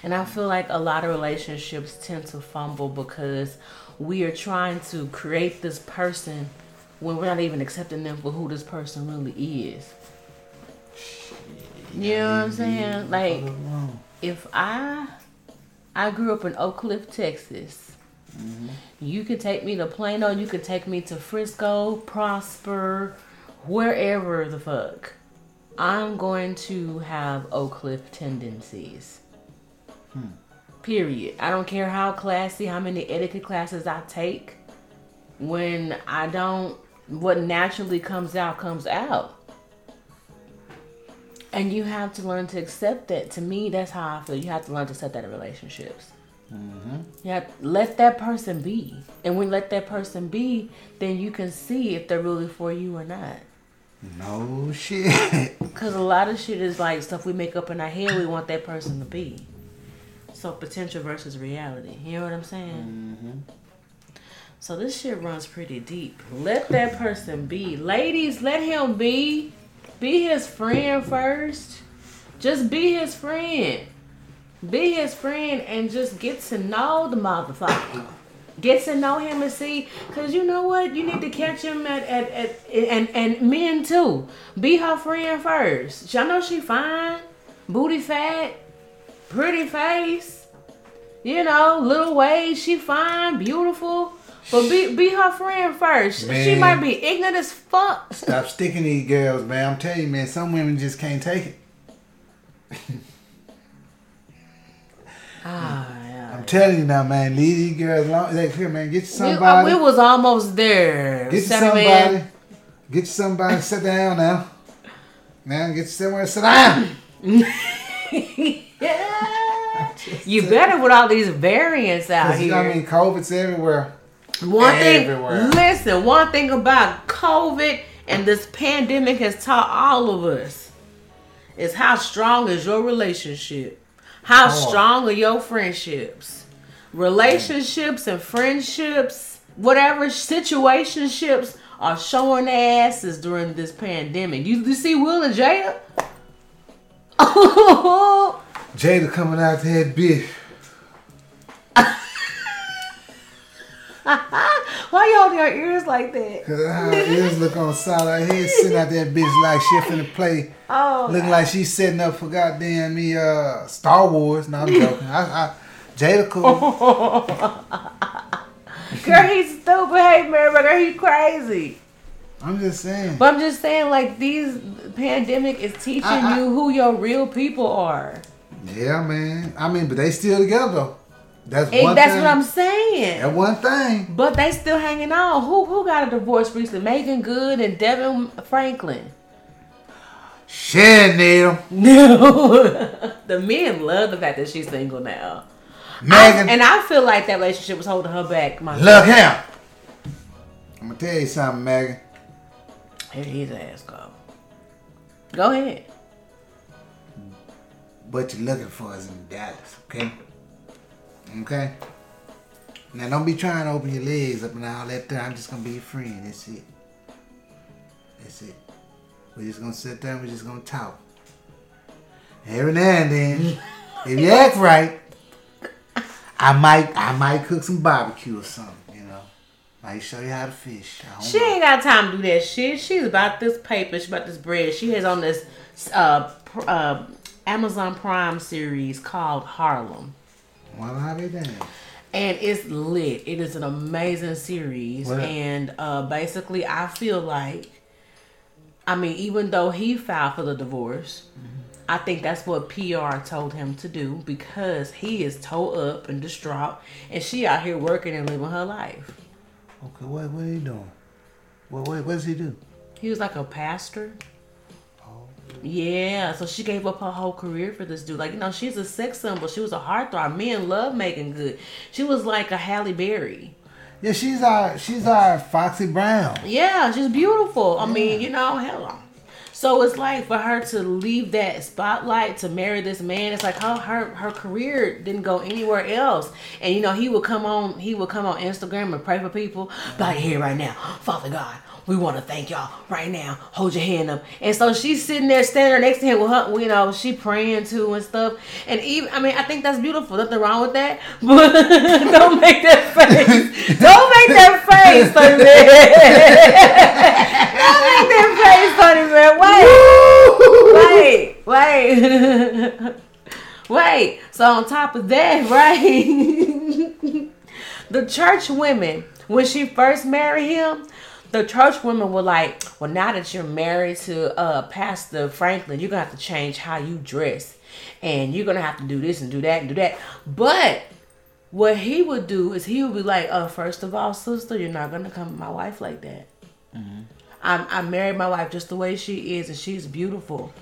And I feel like a lot of relationships tend to fumble because we are trying to create this person when we're not even accepting them for who this person really is. You know what I'm saying? Like, if I I grew up in Oak Cliff, Texas. You can take me to Plano, you can take me to Frisco, Prosper, wherever the fuck. I'm going to have Oak Cliff tendencies. Period. I don't care how classy, how many etiquette classes I take. When I don't, what naturally comes out, comes out. And you have to learn to accept that. To me, that's how I feel. You have to learn to accept that in relationships. Mm-hmm. You have let that person be. And when you let that person be, then you can see if they're really for you or not. No shit. Because a lot of shit is like stuff we make up in our head we want that person to be. So potential versus reality. You know what I'm saying? Mm-hmm. So this shit runs pretty deep. Let that person be. Ladies, let him be. Be his friend first. Just be his friend. Be his friend and just get to know the motherfucker. Get to know him and see, cause you know what, you need to catch him at at, at and and men too. Be her friend first. Y'all know she fine, booty fat, pretty face, you know, little waist. She fine, beautiful. But be be her friend first. She might be ignorant as fuck. Stop sticking these girls, man. I'm telling you, man. Some women just can't take it. Ah, yeah. I'm telling you now, man. Leave these girls alone. Like, here, man. Get you We, somebody. uh, we was almost there. get you somebody. man. Get you somebody. sit down now. Now get you somewhere. Sit down. Yeah. You better with all these variants out here. I mean, COVID's everywhere. one thing, everywhere. listen, one thing about COVID and this pandemic has taught all of us is how strong is your relationship? How Oh. strong are your friendships? Relationships and friendships, whatever situationships are showing asses during this pandemic. You, you see Will and Jada? Jada coming out that bitch. Why you hold your ears like that? Cause her ears look on solid. Her head sitting out that bitch like she finna play. Oh, Looking like she's setting up for goddamn me uh Star Wars. No, I'm joking. I, I, Jada cool. girl, he's stupid. Hey, Mary, girl, he's crazy. I'm just saying. But I'm just saying, like, these pandemic is teaching I- I- you who your real people are. Yeah, man. I mean, but they still together. That's And one that's thing. what I'm saying. That one thing. But they still hanging on. Who who got a divorce recently? Meagan Good and DeVon Franklin. Shit, 'em. No, the men love the fact that she's single now. I- Meagan, and I feel like that relationship was holding her back. My look here. I'm gonna tell you something, Meagan. Here his ass go. Go ahead. What you're looking for is in Dallas, okay? Okay? Now don't be trying to open your legs up and all that there. I'm just gonna be your friend. That's it. That's it. We're just gonna sit there and we're just gonna talk. Every now and then, if you act right, I might I might cook some barbecue or something, know. Show you how to fish. She know. ain't got time to do that shit. She's about this paper. She's about this bread. She has on this uh, pr- uh, Amazon Prime series called Harlem. Well, I'll be damned. and it's lit. It is an amazing series, and uh, basically, I feel like, I mean, even though he filed for the divorce, I think that's what PR told him to do because he is toe up and distraught, and she out here working and living her life. Okay, what what are you doing? What what what does he do? He was like a pastor. Oh. Yeah, so she gave up her whole career for this dude. Like, you know, she's a sex symbol. She was a heartthrob. Men love Meagan Good. She was like a Halle Berry. Yeah, she's our she's our Foxy Brown. Yeah, she's beautiful. I mean, you know, hell. So it's like for her to leave that spotlight to marry this man, it's like her her her career didn't go anywhere else. And you know, he would come on he would come on Instagram and pray for people. Like here right now, Father God, we want to thank y'all right now. Hold your hand up. And so she's sitting there standing next to him with her, you know, she praying too and stuff. And even I mean, I think that's beautiful. Nothing wrong with that. But don't make that face. Don't make that face, man. Don't make that face, honey man. Wait. Wait. So on top of that, right? the church women, when she first married him, the church women were like, "Well, now that you're married to uh, Pastor Franklin, you're gonna have to change how you dress, and you're gonna have to do this and do that and do that." But what he would do is he would be like, "Uh, first of all, sister, you're not gonna come my wife like that." I, I married my wife just the way she is, and she's beautiful.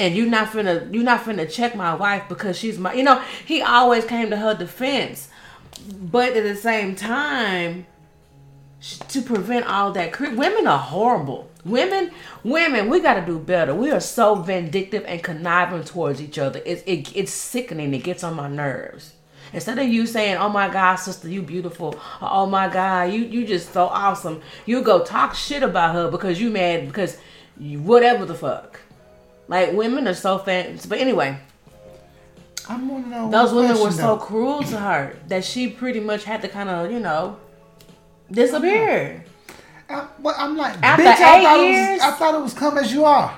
And you're not finna you're not finna check my wife because she's my you know, he always came to her defense. But at the same time, to prevent all that women are horrible. Women women, we gotta do better. We are so vindictive and conniving towards each other. It's it, it's sickening, it gets on my nerves. Instead of you saying, "Oh my God, sister, you beautiful," or, "Oh my God, you you just so awesome," you go talk shit about her because you mad because you, whatever the fuck. Like women are so fan. But anyway, I want to know. those women were so though. cruel to her that she pretty much had to kind of you know disappear. I, but I'm like, After bitch, I thought, it years? was, I thought it was come as you are.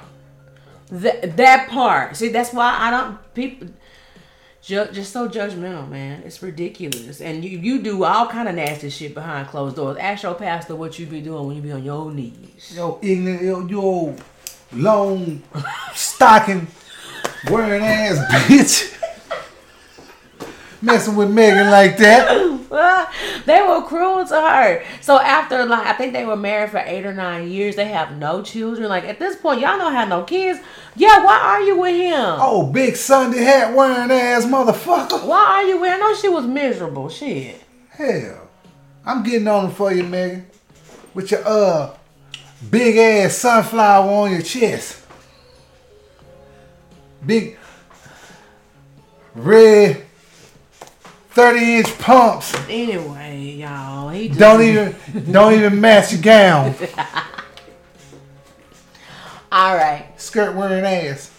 That that part. See, that's why I don't people. Ju- just so judgmental, man. It's ridiculous, and you you do all kind of nasty shit behind closed doors. Ask your pastor what you be doing when you be on your knees. Yo, ignorant, yo, yo, long stocking wearing ass bitch. Messing with Meagan like that. they were cruel to her. So after like I think they were married for eight or nine years, they have no children. Like at this point, y'all don't have no kids. Yeah, why are you with him? Oh, big Sunday hat wearing ass motherfucker. Why are you with? I know she was miserable. Shit. Hell, I'm getting on for you, Meagan. With your uh big ass sunflower on your chest. Big red 30 inch pumps. Anyway, y'all, he just, Don't even don't even match your gown. All right. Skirt wearing ass.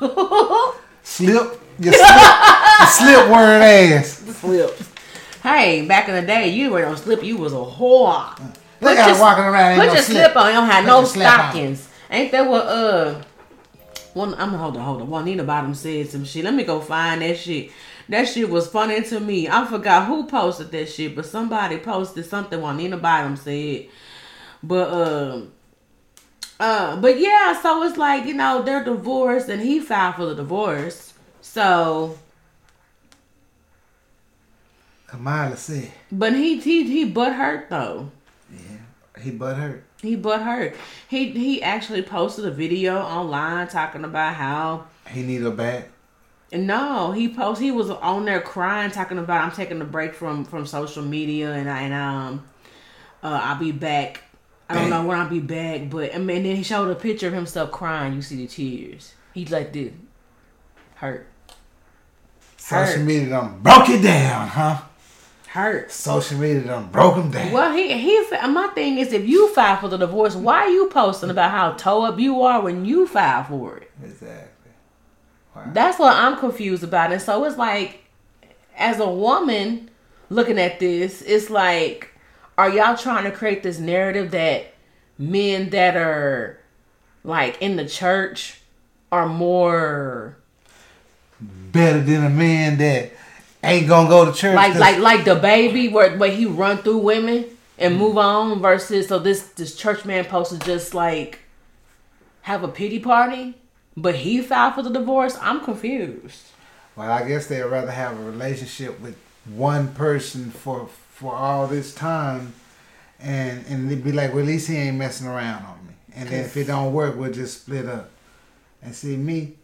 Slip. You slip, you slip wearing ass. Slips. Hey, back in the day, you were on slip. You was a whore. Look at her walking around. Put no your slip on. You don't have Put no stockings. Ain't that what uh? One, I'm hold on, hold on. Juanita Bynum said some shit. Let me go find that shit. That shit was funny to me. I forgot who posted that shit, but somebody posted something Juanita Bynum said. But um. Uh, but yeah, so it's like you know they're divorced and he filed for the divorce. So, Kamala said, but he he he butt hurt though. He butt hurt. He but hurt. He he actually posted a video online talking about how He need a back. no, he post he was on there crying, talking about I'm taking a break from from social media and I and um uh I'll be back. I don't know when I'll be back, but I mean then he showed a picture of himself crying. You see the tears. He like this hurt, Social Hurt. media done broke it down, huh? Hurt. Social media done broke him down. Well, he he. My thing is, if you file for the divorce, why are you posting about how toe up you are when you file for it? Exactly. That's what I'm confused about. And so it's like, as a woman looking at this, it's like, are y'all trying to create this narrative that men that are like in the church are more Better than a man that ain't gonna go to church. like like like the baby where where he run through women and move on versus so this this church man supposed to just like have a pity party, but he filed for the divorce. I'm confused. Well, I guess they'd rather have a relationship with one person for for all this time, and and they'd be like, well, at least he ain't messing around on me. And then if it don't work, we'll just split up. And see me,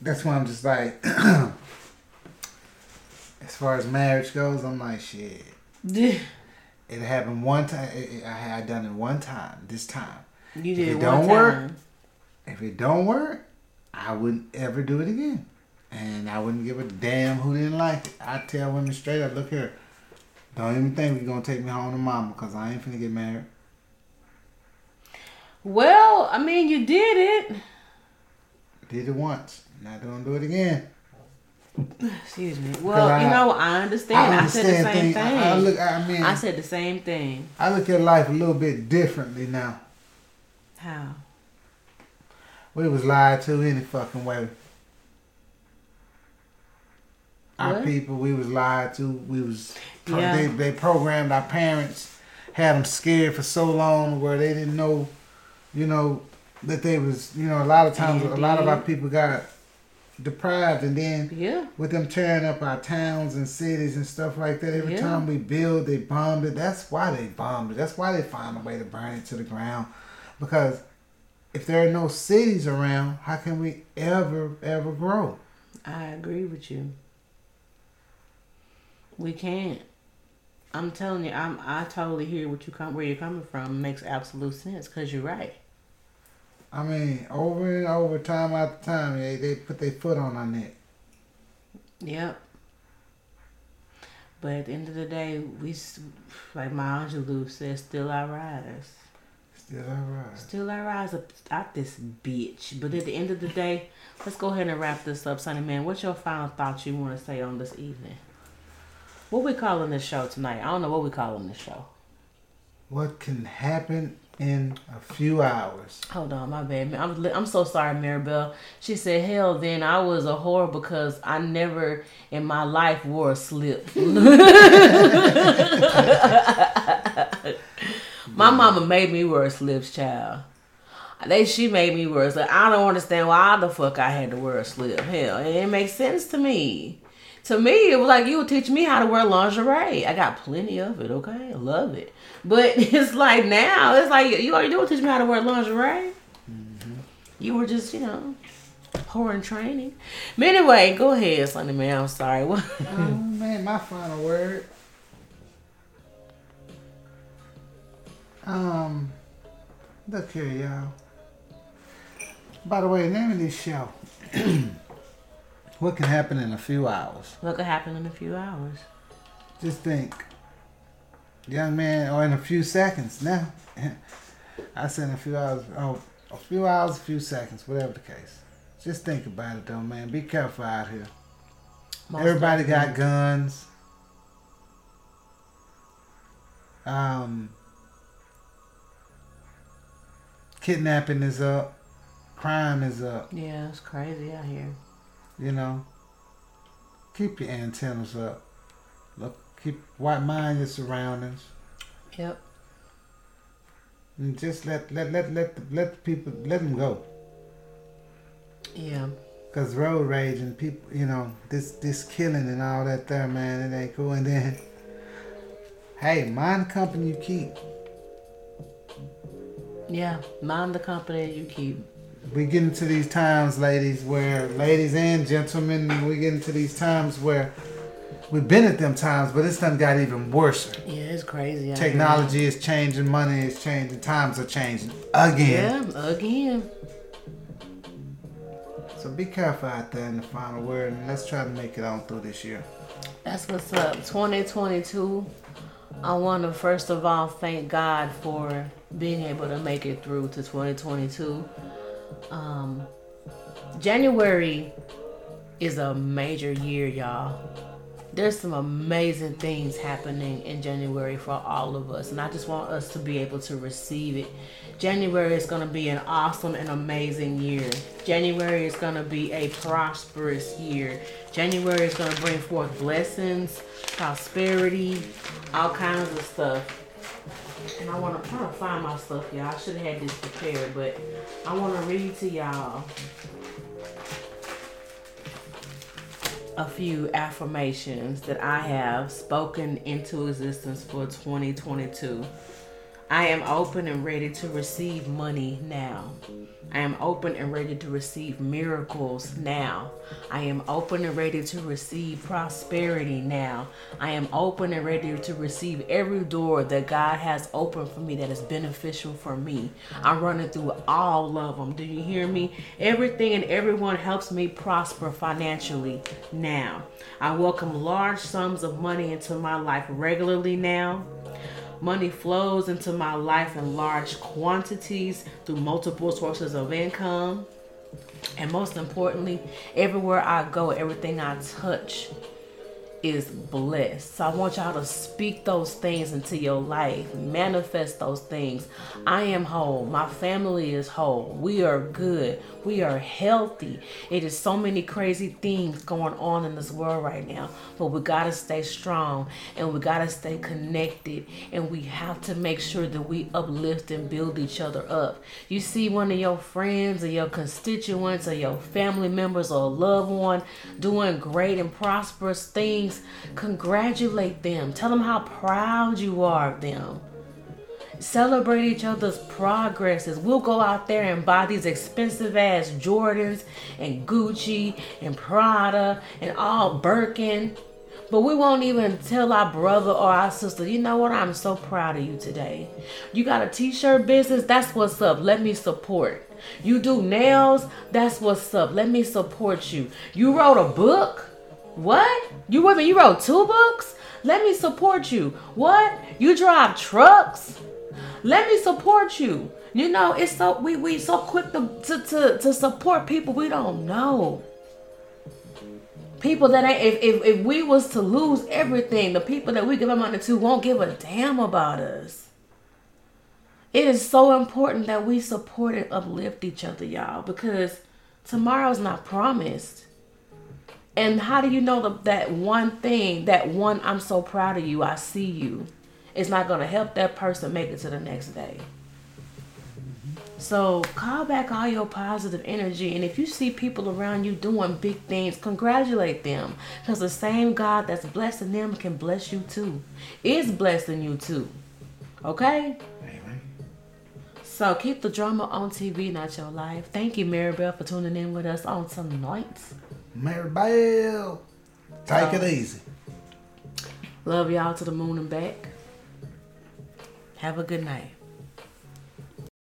that's why I'm just like, as far as marriage goes, I'm like, shit. It happened one time. It, it- I had done it one time. This time, did it one don't work, if it don't work, I wouldn't ever do it again. And I wouldn't give a damn who didn't like it. I tell women straight up, look here, don't even think you're gonna take me home to mama because I ain't finna get married. Well, I mean, you did it. Did it once, not gonna do it again. Excuse me. Well, I- you know, I understand. I, said the same things- thing. I, I look, I mean, I I, said the same thing. I look at life a little bit differently now. How? We was lied to any fucking way. Our What? people, we was lied to. We was Yeah. they they programmed our parents, had them scared for so long where they didn't know, you know, that they was you know a lot of times a lot of our people got deprived and then Yeah. with them tearing up our towns and cities and stuff like that. Every Yeah. time we build, they bomb it. That's why they bomb it. That's why they find a way to burn it to the ground. Because if there are no cities around, how can we ever, ever grow? I agree with you. We can't. I'm telling you, I'm. I totally hear what you come where you're coming from. It makes absolute sense because you're right. I mean, over and over, time after time, they, they put their foot on our neck. Yep. But at the end of the day, we like Maya Angelou says, still I rise. Still alright. Still I rise up out this bitch. But at the end of the day, let's go ahead and wrap this up, Sonny Man. What's your final thoughts you want to say on this evening? What we calling this show tonight? I don't know what we calling this show. What can happen in a few hours? Hold on, my bad. I'm I'm so sorry, Maribel. She said, "Hell, then I was a whore because I never in my life wore a slip." my mm. mama made me wear slips, child. They she made me wear a slip. I don't understand why the fuck I had to wear a slip. Hell, it didn't make sense to me. To me, it was like you would teach me how to wear lingerie. I got plenty of it. Okay, I love it. But it's like now, it's like you all you do is teach me how to wear lingerie. You were just, you know, whore in training. But anyway, go ahead, Sonny Man. I'm sorry. What? oh man, my final word. Um, look here, y'all. By the way, the name of this show. what can happen in a few hours? what could happen in a few hours? Just think, young man, or in a few seconds. Now, I said in a few hours. Oh, a few hours, a few seconds, whatever the case. Just think about it, though, man. Be careful out here. Most Everybody got guns. Um, kidnapping is up. Crime is up. Yeah, it's crazy out here. You know. Keep your antennas up. Keep white mind your surroundings, Yep. and just let let let let the, let the people let them go. Yeah. Cause road rage and people, you know, this this killing and all that there, man, it ain't cool. And then, hey, mind the company you keep. Yeah, mind the company you keep. We get into these times, ladies, where ladies and gentlemen, we get into these times where we've been at them times, but it's done got even worse. Yeah, it's crazy. Technology is changing, money is changing, times are changing again. Yeah, again. So be careful out there in the final word, and let's try to make it on through this year. That's what's up. 2022. I want to first of all thank God for being able to make it through to 2022. Um, January is a major year, y'all. There's some amazing things happening in January for all of us, and I just want us to be able to receive it. January is going to be an awesome and amazing year. January is going to be a prosperous year. January is going to bring forth blessings, prosperity, all kinds of stuff. And I want to to find my stuff, y'all. I should have had this prepared, but I want to read to y'all a few affirmations that I have spoken into existence for 2022. I am open and ready to receive money now. I am open and ready to receive miracles now. I am open and ready to receive prosperity now. I am open and ready to receive every door that God has opened for me that is beneficial for me. I'm running through all of them. Do you hear me? Everything and everyone helps me prosper financially now. I welcome large sums of money into my life regularly now. Money flows into my life in large quantities through multiple sources of income. And most importantly, everywhere I go, everything I touch is blessed. So I want y'all to speak those things into your life, manifest those things. I am whole. My family is whole. We are good. We are healthy. It is so many crazy things going on in this world right now, but we got to stay strong and we got to stay connected and we have to make sure that we uplift and build each other up. You see one of your friends or your constituents or your family members or loved one doing great and prosperous things, congratulate them. Tell them how proud you are of them. Celebrate each other's progresses. We'll go out there and buy these expensive ass Jordans and Gucci and Prada and all Birkin. But we won't even tell our brother or our sister, you know what? I'm so proud of you today. You got a t shirt business? That's what's up. Let me support. You do nails? That's what's up. Let me support you. You wrote a book? What? You wrote, you wrote two books? Let me support you. What? You drive trucks? Let me support you. You know, it's so we we so quick to to to, to support people we don't know. People that ain't if, if if we was to lose everything, the people that we give our money to won't give a damn about us. It is so important that we support and uplift each other, y'all, because tomorrow's not promised. And how do you know the, that one thing, that one, I'm so proud of you, I see you, is not going to help that person make it to the next day? So call back all your positive energy. And if you see people around you doing big things, congratulate them. Because the same God that's blessing them can bless you too, is blessing you too. Okay? Amen. So keep the drama on TV, not your life. Thank you, Maribel, for tuning in with us on tonight. Mary Bell, take it easy. Love y'all to the moon and back. Have a good night.